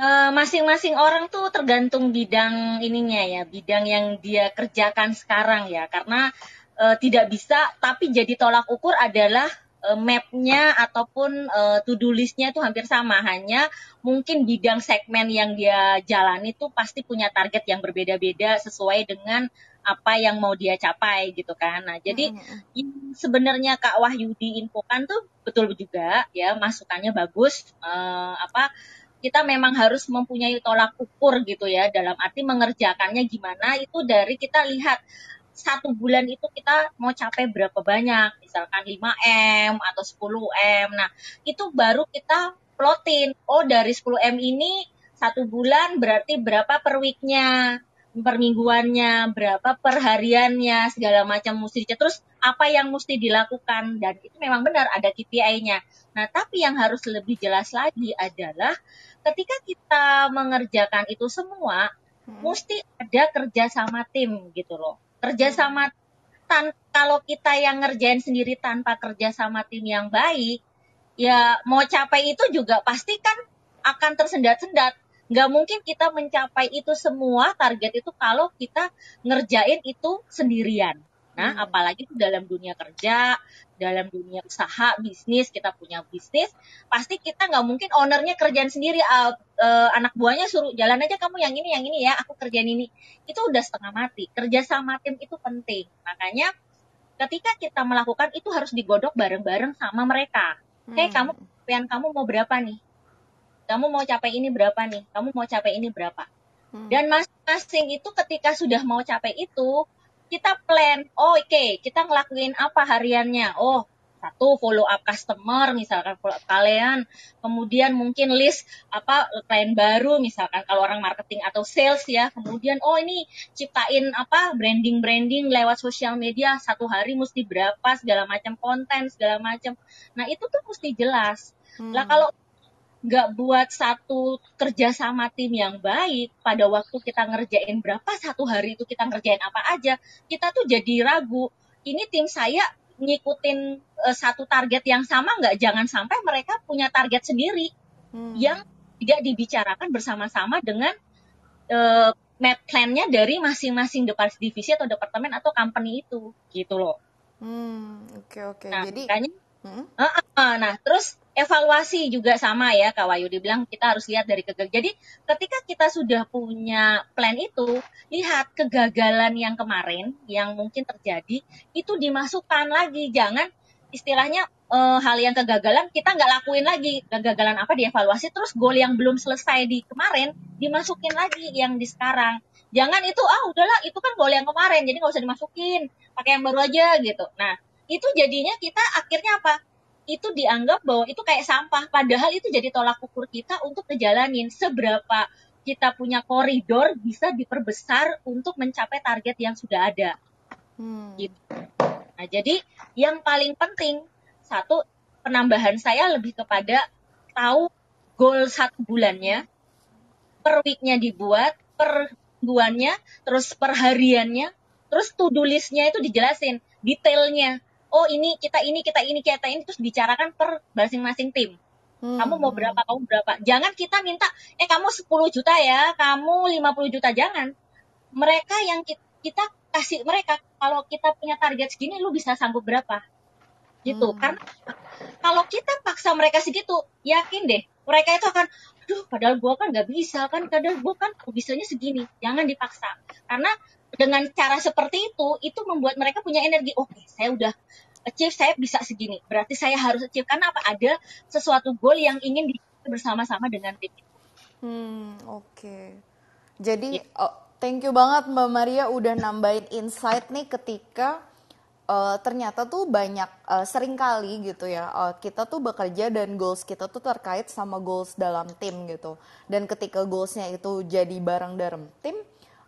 Eh, masing-masing uh, orang tuh tergantung bidang ininya ya, bidang yang dia kerjakan sekarang ya, karena uh, tidak bisa. Tapi jadi tolak ukur adalah uh, mapnya ataupun uh, to-do listnya itu hampir sama, hanya mungkin bidang segmen yang dia jalani itu pasti punya target yang berbeda-beda sesuai dengan apa yang mau dia capai gitu kan. Nah, jadi hmm. sebenarnya Kak Wahyu diinfokan tuh betul juga ya, masukannya bagus uh, apa kita memang harus mempunyai tolak ukur gitu ya dalam arti mengerjakannya gimana itu dari kita lihat satu bulan itu kita mau capai berapa banyak misalkan 5M atau 10M nah itu baru kita plotin oh dari 10M ini satu bulan berarti berapa per weeknya per mingguannya berapa per hariannya segala macam mesti terus apa yang mesti dilakukan? Dan itu memang benar ada KPI-nya nah tapi yang harus lebih jelas lagi adalah ketika kita mengerjakan itu semua hmm. mesti ada kerja sama tim gitu loh. Kerja hmm. sama tan kalau kita yang ngerjain sendiri tanpa kerja sama tim yang baik ya mau capai itu juga pasti kan akan tersendat-sendat nggak mungkin kita mencapai itu semua target itu kalau kita ngerjain itu sendirian. Nah, Hmm. apalagi itu dalam dunia kerja, dalam dunia usaha, bisnis, kita punya bisnis, pasti kita nggak mungkin ownernya kerjaan sendiri, uh, uh, anak buahnya suruh jalan aja kamu yang ini, yang ini ya, aku kerjaan ini. Itu udah setengah mati. Kerja sama tim itu penting. Makanya ketika kita melakukan itu harus digodok bareng-bareng sama mereka. Hei, Hmm. kamu kamu mau berapa nih? Kamu mau capai ini berapa nih? Kamu mau capai ini berapa? Hmm. Dan masing-masing itu ketika sudah mau capai itu, kita plan, oh oke, kita ngelakuin apa hariannya? Oh, satu follow up customer misalkan follow up kalian, kemudian mungkin list apa klien baru misalkan kalau orang marketing atau sales ya, kemudian oh ini ciptain apa branding branding lewat sosial media satu hari mesti berapa segala macam konten segala macam. Nah itu tuh mesti jelas. Hmm. Lah kalau nggak buat satu kerja sama tim yang baik pada waktu kita ngerjain berapa satu hari itu kita ngerjain apa aja kita tuh jadi ragu ini tim saya ngikutin eh, satu target yang sama nggak jangan sampai mereka punya target sendiri Hmm. yang tidak dibicarakan bersama-sama dengan eh, map plan-nya dari masing-masing depart divisi atau departemen atau company itu gitu loh Hmm, oke oke. nah Jadi, makanya hmm, Ah, nah, terus evaluasi juga sama ya, Kak Wayu dibilang kita harus lihat dari kegagalan. Jadi ketika kita sudah punya plan itu, lihat kegagalan yang kemarin yang mungkin terjadi itu dimasukkan lagi. Jangan istilahnya eh, hal yang kegagalan kita nggak lakuin lagi. Kegagalan apa dievaluasi, terus goal yang belum selesai di kemarin dimasukin lagi yang di sekarang. Jangan itu ah udahlah itu kan goal yang kemarin, jadi nggak usah dimasukin, pakai yang baru aja gitu. Nah itu jadinya kita akhirnya apa? Itu dianggap bahwa itu kayak sampah, padahal itu jadi tolak ukur kita untuk ngejalanin seberapa kita punya koridor bisa diperbesar untuk mencapai target yang sudah ada. hmm. Gitu. Nah, jadi yang paling penting satu penambahan saya lebih kepada tahu goal satu bulannya, per weeknya dibuat, per mingguannya, terus per hariannya, terus to do listnya itu dijelasin detailnya. Oh ini kita ini kita ini kita ini terus bicarakan per masing-masing tim. Hmm, Kamu mau hmm. berapa, kamu berapa. Jangan kita minta, eh kamu 10 juta ya, kamu 50 juta. Jangan. Mereka yang ki- kita kasih mereka, kalau kita punya target segini, lu bisa sanggup berapa? Gitu. Hmm. Karena kalau kita paksa mereka segitu, yakin deh, mereka itu akan, aduh padahal gua kan nggak bisa kan, kadang gua kan bisanya segini. Jangan dipaksa. Karena dengan cara seperti itu, itu membuat mereka punya energi. Oke, saya udah achieve, saya bisa segini. Berarti saya harus achieve. Karena apa? Ada sesuatu goal yang ingin dicapai bersama-sama dengan tim itu. Hmm, oke. Jadi, oh, thank you banget Mbak Maria udah nambahin insight nih ketika eh, ternyata tuh banyak eh, sering kali gitu ya eh, kita tuh bekerja dan goals kita tuh terkait sama goals dalam tim gitu. Dan ketika goalsnya itu jadi bareng dalam tim,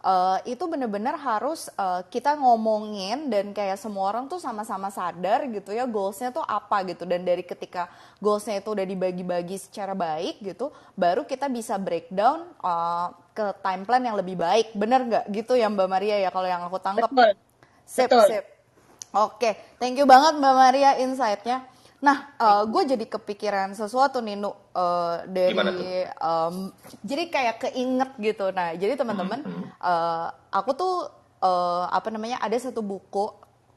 eh, itu bener-bener harus eh, kita ngomongin dan kayak semua orang tuh sama-sama sadar gitu ya goalsnya tuh apa gitu dan dari ketika goalsnya itu udah dibagi-bagi secara baik gitu baru kita bisa breakdown eh, ke time plan yang lebih baik bener nggak gitu ya Mbak Maria ya kalau yang aku tangkap. Sip, Betul. sip. Oke, thank you banget Mbak Maria insight-nya. Nah, gue jadi kepikiran sesuatu nih, Nu, eh, dari, em, jadi kayak keinget gitu. Nah, jadi teman-teman, eh, aku tuh eh, apa namanya ada satu buku,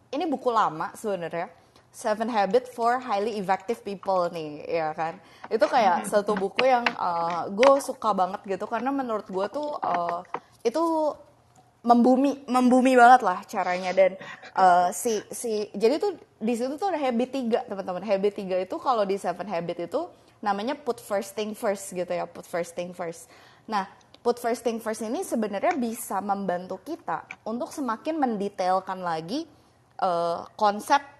ini buku lama sebenarnya, Seven Habits for Highly Effective People nih, ya kan? Itu kayak satu buku yang gue suka banget gitu. Karena menurut gue tuh eh, itu membumi membumi banget lah caranya. Dan eh, si si jadi tuh di situ tuh ada habit tiga teman-teman. Habit tiga itu kalau di seven habit itu namanya put first thing first gitu ya put first thing first. Nah put first thing first ini sebenarnya bisa membantu kita untuk semakin mendetailkan lagi eh, konsep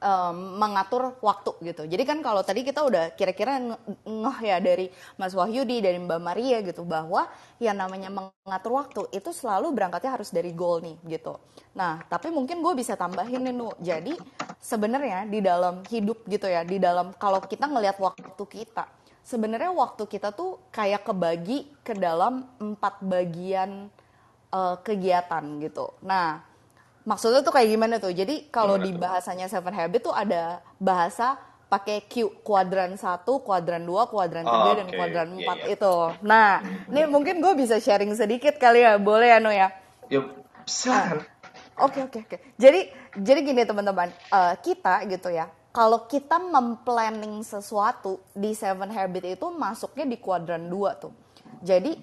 em, mengatur waktu gitu. Jadi kan kalau tadi kita udah kira-kira nge- ngeh ya dari Mas Wahyudi, dari Mbak Maria gitu bahwa yang namanya mengatur waktu itu selalu berangkatnya harus dari goal nih gitu. Nah, tapi mungkin gue bisa tambahin nih Nu. Jadi sebenarnya di dalam hidup gitu ya, di dalam kalau kita ngelihat waktu kita, sebenarnya waktu kita tuh kayak kebagi ke dalam empat bagian eh, kegiatan gitu. Nah, maksudnya tuh kayak gimana tuh? Jadi kalau di bahasanya Seven Habit tuh ada bahasa pakai Q kuadran 1, kuadran 2, kuadran 3 Oh, dan oke. kuadran Iya, 4 iya. itu. Nah, ini mungkin gue bisa sharing sedikit kali ya, boleh ya No ya? Yuk, silakan. Oke oke oke. Jadi jadi gini teman-teman, Eh, kita gitu ya. Kalau kita memplanning sesuatu di Seven Habit itu masuknya di kuadran 2 tuh. Jadi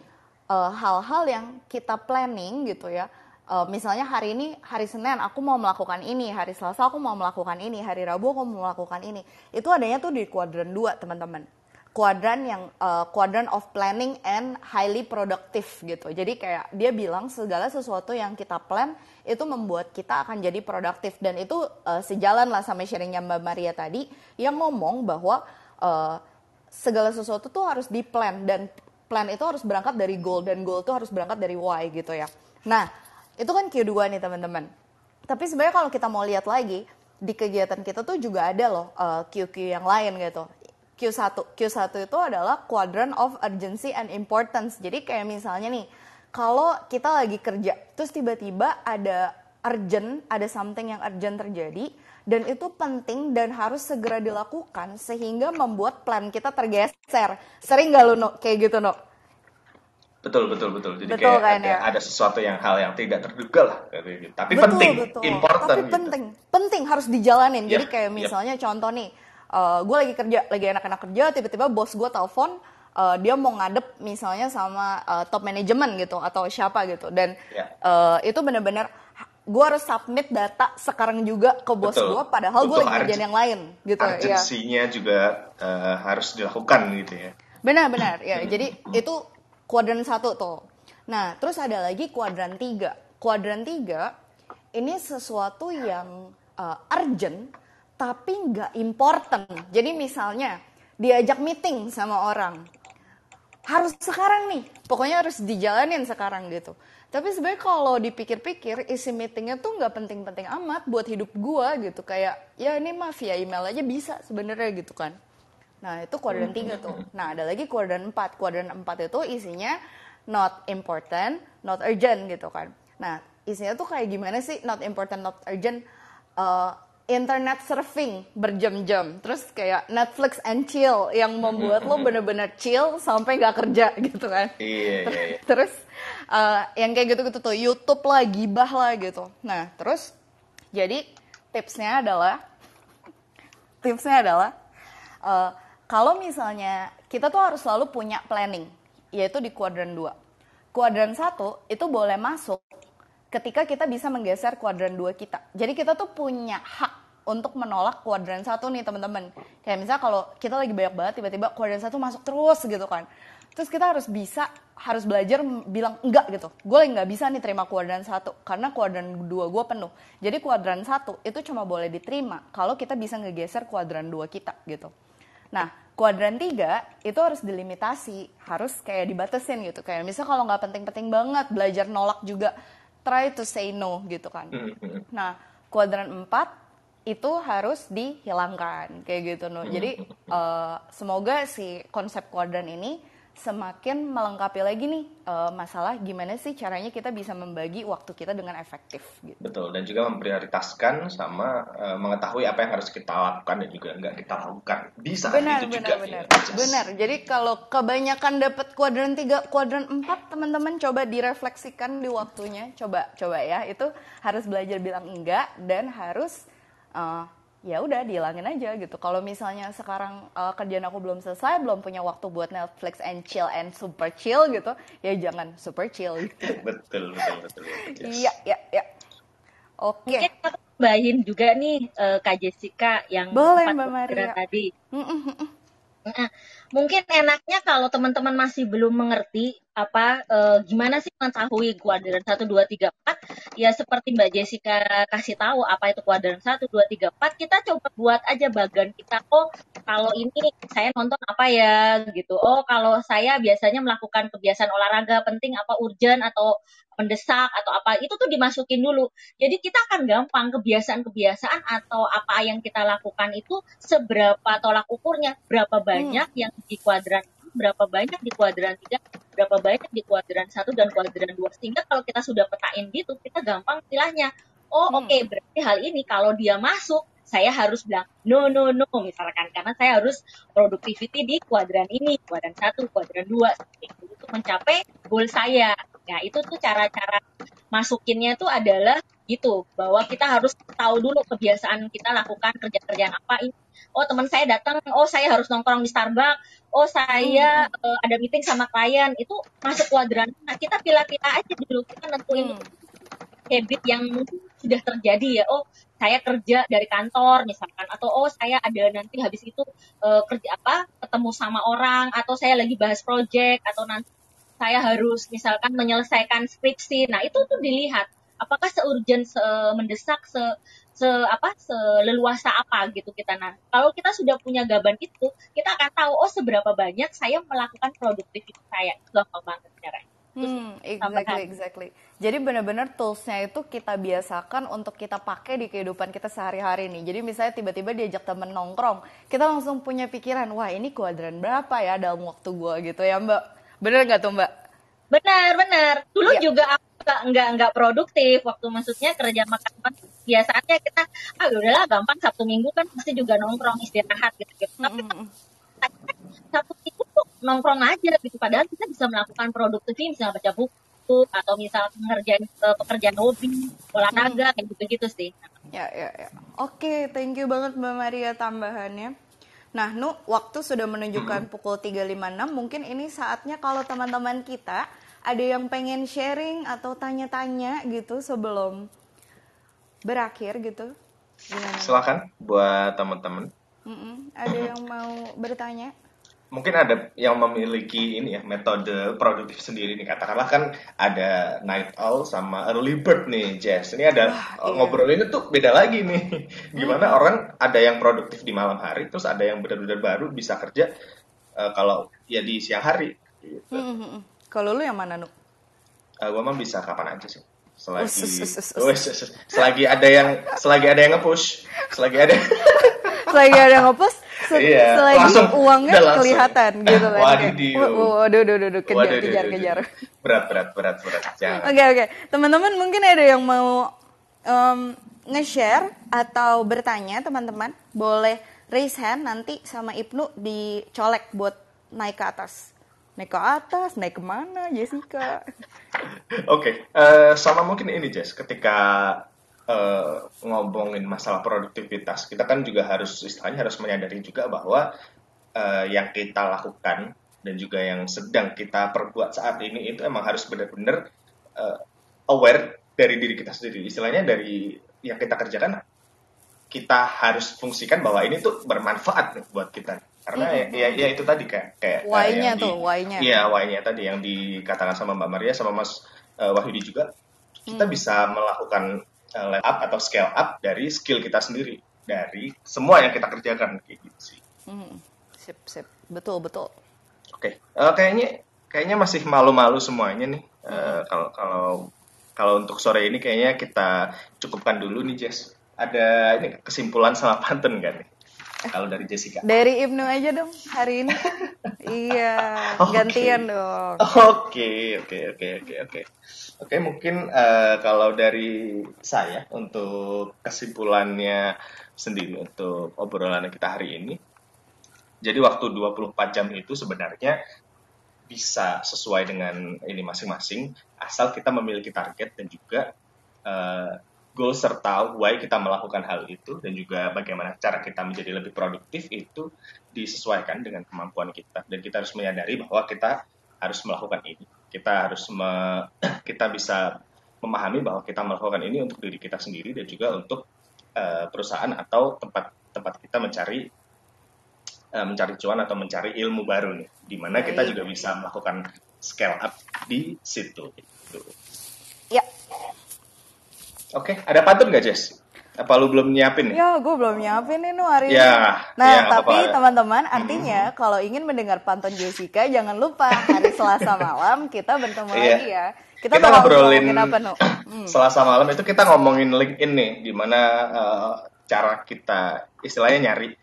eh, hal-hal yang kita planning gitu ya. Eh, misalnya hari ini hari Senin aku mau melakukan ini, hari Selasa aku mau melakukan ini, hari Rabu aku mau melakukan ini. Itu adanya tuh di kuadran 2 teman-teman. Kuadran yang uh, kuadran of planning and highly productive gitu. Jadi kayak dia bilang segala sesuatu yang kita plan itu membuat kita akan jadi produktif. Dan itu uh, sejalan lah sama sharingnya Mbak Maria tadi. Yang ngomong bahwa uh, segala sesuatu tuh harus di plan dan plan itu harus berangkat dari goal. Dan goal itu harus berangkat dari why gitu ya. Nah, itu kan Q2 nih teman-teman. Tapi sebenarnya kalau kita mau lihat lagi di kegiatan kita tuh juga ada loh uh, Q-Q yang lain gitu. Q1. Q1 itu adalah quadrant of urgency and importance. Jadi kayak misalnya nih, kalau kita lagi kerja, terus tiba-tiba ada urgent, ada something yang urgent terjadi, dan itu penting dan harus segera dilakukan sehingga membuat plan kita tergeser. Sering gak lu no, kayak gitu no? Betul, betul, betul. Jadi Betul kayak kan, ada, ya? ada sesuatu yang hal yang tidak terduga lah. gitu. Tapi betul, penting, betul. important Tapi gitu. penting, penting harus dijalanin. Jadi Yap, kayak yap. misalnya contoh nih, gue lagi kerja, lagi enak-enak kerja, tiba-tiba bos gue telepon, eh, dia mau ngadep misalnya sama eh, top manajemen gitu atau siapa gitu, dan Ya. eh, itu bener-bener gue harus submit data sekarang juga ke bos gue, padahal gue lagi kerjaan yang lain gitu. ya. Juga eh, harus dilakukan gitu ya. Benar-benar ya. Jadi itu kuadran satu tuh. Nah, terus ada lagi kuadran tiga. Kuadran tiga ini sesuatu yang uh, urgent tapi nggak important. Jadi misalnya diajak meeting sama orang, harus sekarang nih. Pokoknya harus dijalanin sekarang gitu. Tapi sebenarnya kalau dipikir-pikir isi meetingnya tuh nggak penting-penting amat buat hidup gua gitu. Kayak ya ini mah via email aja bisa sebenarnya gitu kan. Nah itu kuadran tiga tuh. Nah ada lagi kuadran 4. Kuadran 4 itu isinya not important, not urgent gitu kan. Nah isinya tuh kayak gimana sih not important, not urgent. Eh, internet surfing berjam-jam. Terus kayak Netflix and chill yang membuat lo bener-bener chill sampai nggak kerja gitu kan. Iya, iya, iya. Terus eh, yang kayak gitu-gitu tuh YouTube lah, gibah lah gitu. Nah terus jadi tipsnya adalah tipsnya adalah eh, kalau misalnya kita tuh harus selalu punya planning, yaitu di kuadran 2. Kuadran 1 itu boleh masuk ketika kita bisa menggeser kuadran 2 kita. Jadi kita tuh punya hak untuk menolak kuadran 1 nih teman-teman. Kayak misalnya kalau kita lagi banyak banget tiba-tiba kuadran 1 masuk terus gitu kan. Terus kita harus bisa, harus belajar bilang enggak gitu. Gue lagi nggak bisa nih terima kuadran 1 karena kuadran 2 gue penuh. Jadi kuadran 1 itu cuma boleh diterima kalau kita bisa ngegeser kuadran 2 kita gitu. Nah, kuadran 3 itu harus dilimitasi, harus kayak dibatasin gitu. Kayak misal kalau nggak penting-penting banget, belajar nolak juga, try to say no gitu kan. Nah, kuadran 4 itu harus dihilangkan kayak gitu no. Jadi eh, semoga si konsep kuadran ini semakin melengkapi lagi nih eh, masalah gimana sih caranya kita bisa membagi waktu kita dengan efektif gitu. Betul, dan juga memprioritaskan sama eh, mengetahui apa yang harus kita lakukan dan juga nggak kita lakukan. Bisa benar itu benar juga. benar ya, Jess. benar jadi kalau kebanyakan dapat kuadran 3 kuadran 4 teman-teman coba direfleksikan di waktunya coba coba ya itu harus belajar bilang enggak dan harus eh, ya udah dihilangin aja gitu kalau misalnya sekarang eh, kerjaan aku belum selesai belum punya waktu buat Netflix and chill and super chill gitu ya jangan super chill gitu betul, betul, betul. Iya iya iya oke Mungkin aku tambahin juga nih eh, Kak Jessica yang Boleh, Mbak Maria. tadi. Mm, mm. Nah, mungkin enaknya kalau teman-teman masih belum mengerti apa eh, gimana sih mengetahui kuadran 1 2 3 4 ya seperti Mbak Jessica kasih tahu apa itu kuadran 1 2 3 4 kita coba buat aja bagan kita. Oh kalau ini saya nonton apa ya gitu. Oh kalau saya biasanya melakukan kebiasaan olahraga penting apa urgent atau mendesak atau apa itu tuh dimasukin dulu. Jadi kita akan gampang kebiasaan-kebiasaan atau apa yang kita lakukan itu seberapa tolak ukurnya, berapa banyak yang di kuadran berapa banyak di kuadran 3, berapa banyak di kuadran 1 dan kuadran 2. Sehingga kalau kita sudah petain gitu, kita gampang pilahnya. Oh, Hmm. oke, berarti hal ini kalau dia masuk, saya harus bilang no no no misalkan karena saya harus productivity di kuadran ini, kuadran satu, kuadran dua itu untuk mencapai goal saya. Nah itu tuh cara-cara masukinnya tuh adalah gitu bahwa kita harus tahu dulu kebiasaan kita lakukan kerja-kerjaan apa ini. Oh teman saya datang, oh saya harus nongkrong di Starbucks, oh saya Hmm. uh, ada meeting sama klien itu masuk kuadran. Nah kita pilih-pilih aja dulu kita nentuin Hmm. habit yang mungkin sudah terjadi ya. Oh, saya kerja dari kantor misalkan atau oh saya ada nanti habis itu eh, kerja apa ketemu sama orang atau saya lagi bahas project atau nanti saya harus misalkan menyelesaikan skripsi. Nah, itu tuh dilihat apakah seurgent, mendesak, se se apa seleluasa apa gitu kita nah kalau kita sudah punya gaban itu kita akan tahu oh seberapa banyak saya melakukan produktivitas saya itu gampang banget caranya Hmm, exactly, exactly. Jadi benar-benar toolsnya itu kita biasakan untuk kita pakai di kehidupan kita sehari-hari nih. Jadi misalnya tiba-tiba diajak temen nongkrong, kita langsung punya pikiran, wah ini kuadran berapa ya dalam waktu gua gitu ya Mbak. Bener nggak tuh Mbak? Benar, benar. Dulu Iya. juga aku nggak nggak nggak produktif waktu maksudnya kerja makan biasanya kita ah udahlah gampang Sabtu Minggu kan pasti juga nongkrong istirahat gitu gitu. Tapi Hmm, hmm, hmm. Sabtu Minggu tuh nongkrong aja gitu. Padahal kita bisa melakukan produktif, bisa baca buku atau misal ngerjain eh, pekerjaan hobi, olahraga kayak gitu-gitu sih. Ya, ya, ya. Oke, thank you banget Mbak Maria tambahannya. Nah, Nu, waktu sudah menunjukkan pukul 3.56. Mungkin ini saatnya kalau teman-teman kita ada yang pengen sharing atau tanya-tanya gitu sebelum berakhir gitu. Gimana? Silakan buat teman-teman. Mm-mm. Ada yang mau bertanya? Mungkin ada yang memiliki ini ya metode produktif sendiri nih. Katakanlah kan ada night owl sama early bird nih, Jess. Ini ada Wah, iya. ngobrolinnya tuh beda lagi nih. Gimana orang ada yang produktif di malam hari, terus ada yang benar-benar baru bisa kerja eh, kalau ya di siang hari. Gitu. Mm-mm. Kalau lu yang mana, Nu? Eh, gua mah bisa kapan aja sih. Selagi, Us, us, us, us, us. Wes, us, us. selagi ada yang selagi ada yang nge-push, selagi ada Selagi ada yang ngepost, se- Iya, selagi langsung, uangnya langsung. kelihatan gitu kan. Waduh, waduh, waduh, waduh, kejar, Waduh, kejar, duh, duh, kejar. Berat, berat, berat, berat. Oke oke, teman-teman mungkin ada yang mau em, nge-share atau bertanya teman-teman boleh raise hand nanti sama Ibnu dicolek buat naik ke atas. Naik ke atas, naik ke mana Jessica? Oke, eh, sama mungkin ini Jess, ketika eh, ngomongin masalah produktivitas, kita kan juga harus istilahnya harus menyadari juga bahwa eh, yang kita lakukan dan juga yang sedang kita perbuat saat ini itu emang harus benar-benar eh, aware dari diri kita sendiri. Istilahnya dari yang kita kerjakan kita harus fungsikan bahwa ini tuh bermanfaat buat kita. Karena ya, ya, ya itu tadi kayak kayak eh, Why-nya di- tuh, why-nya. Iya, why-nya tadi yang dikatakan sama Mbak Maria sama Mas eh, Wahyudi juga kita bisa melakukan eh, level up atau scale up dari skill kita sendiri dari semua yang kita kerjakan kayak gitu sih. Hmm, sip sip, betul betul. Oke, Eh, kayaknya kayaknya masih malu-malu semuanya nih. Eh, Kalau kalau kalau untuk sore ini kayaknya kita cukupkan dulu nih Jess. Ada ini kesimpulan sama pantun kan nih? Kalau dari Jessica. Dari Ibnu aja dong hari ini. iya, Oke. gantian dong. Oke, oke, oke, oke, oke. Oke, mungkin eh, kalau dari saya untuk kesimpulannya sendiri untuk obrolan kita hari ini. Jadi waktu 24 jam itu sebenarnya bisa sesuai dengan ini masing-masing asal kita memiliki target dan juga eh, goal serta why kita melakukan hal itu dan juga bagaimana cara kita menjadi lebih produktif itu disesuaikan dengan kemampuan kita. Dan kita harus menyadari bahwa kita harus melakukan ini. Kita harus me- kita bisa memahami bahwa kita melakukan ini untuk diri kita sendiri dan juga untuk eh, perusahaan atau tempat tempat kita mencari eh, mencari cuan atau mencari ilmu baru nih di mana kita juga bisa melakukan scale up di situ gitu. Ya, Oke, ada pantun nggak Jess? Apa lu belum nyiapin ya gue belum nyiapin nih Nu hari ini. Ya, Nah, ya, tapi teman-teman, artinya kalau ingin mendengar pantun Jessica, jangan lupa hari Selasa malam kita bertemu Iya. lagi ya. Kita, Kita ngobrolin apa, Nu? Hmm. Selasa malam itu kita ngomongin LinkedIn nih, di mana eh, cara kita istilahnya nyari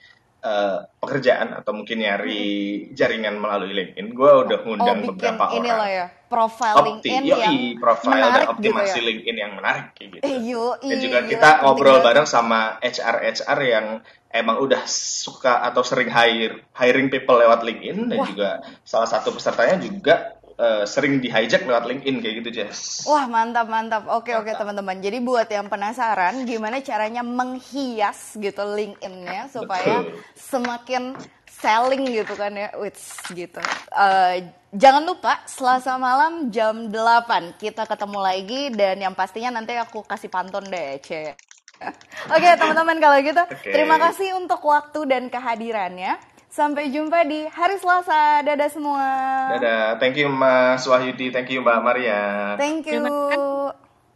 eh, pekerjaan atau mungkin nyari jaringan melalui LinkedIn, gue udah Oh, ngundang bikin beberapa ini orang. loh ya, profile Opti, LinkedIn yoi, yang profile dan menarik gitu optimasi ya. LinkedIn yang menarik kayak gitu. Eh, yoi, Dan juga kita penting ngobrol banget. bareng sama HR-HR yang emang udah suka atau sering hire hiring people lewat LinkedIn dan Wah. juga salah satu pesertanya juga eh, sering di hijack lewat LinkedIn kayak gitu Jess. Wah mantap mantap. Oke oke teman-teman. Jadi buat yang penasaran gimana caranya menghias gitu LinkedIn-nya supaya Betul. semakin selling gitu kan ya, Wits gitu. Eh, jangan lupa Selasa malam jam 8 kita ketemu lagi dan yang pastinya nanti aku kasih pantun deh, C. Oke teman-teman kalau gitu Oke. terima kasih untuk waktu dan kehadirannya. Sampai jumpa di hari Selasa. Dadah semua. Dadah, thank you Mas Wahyudi, thank you Mbak Maria. Thank you.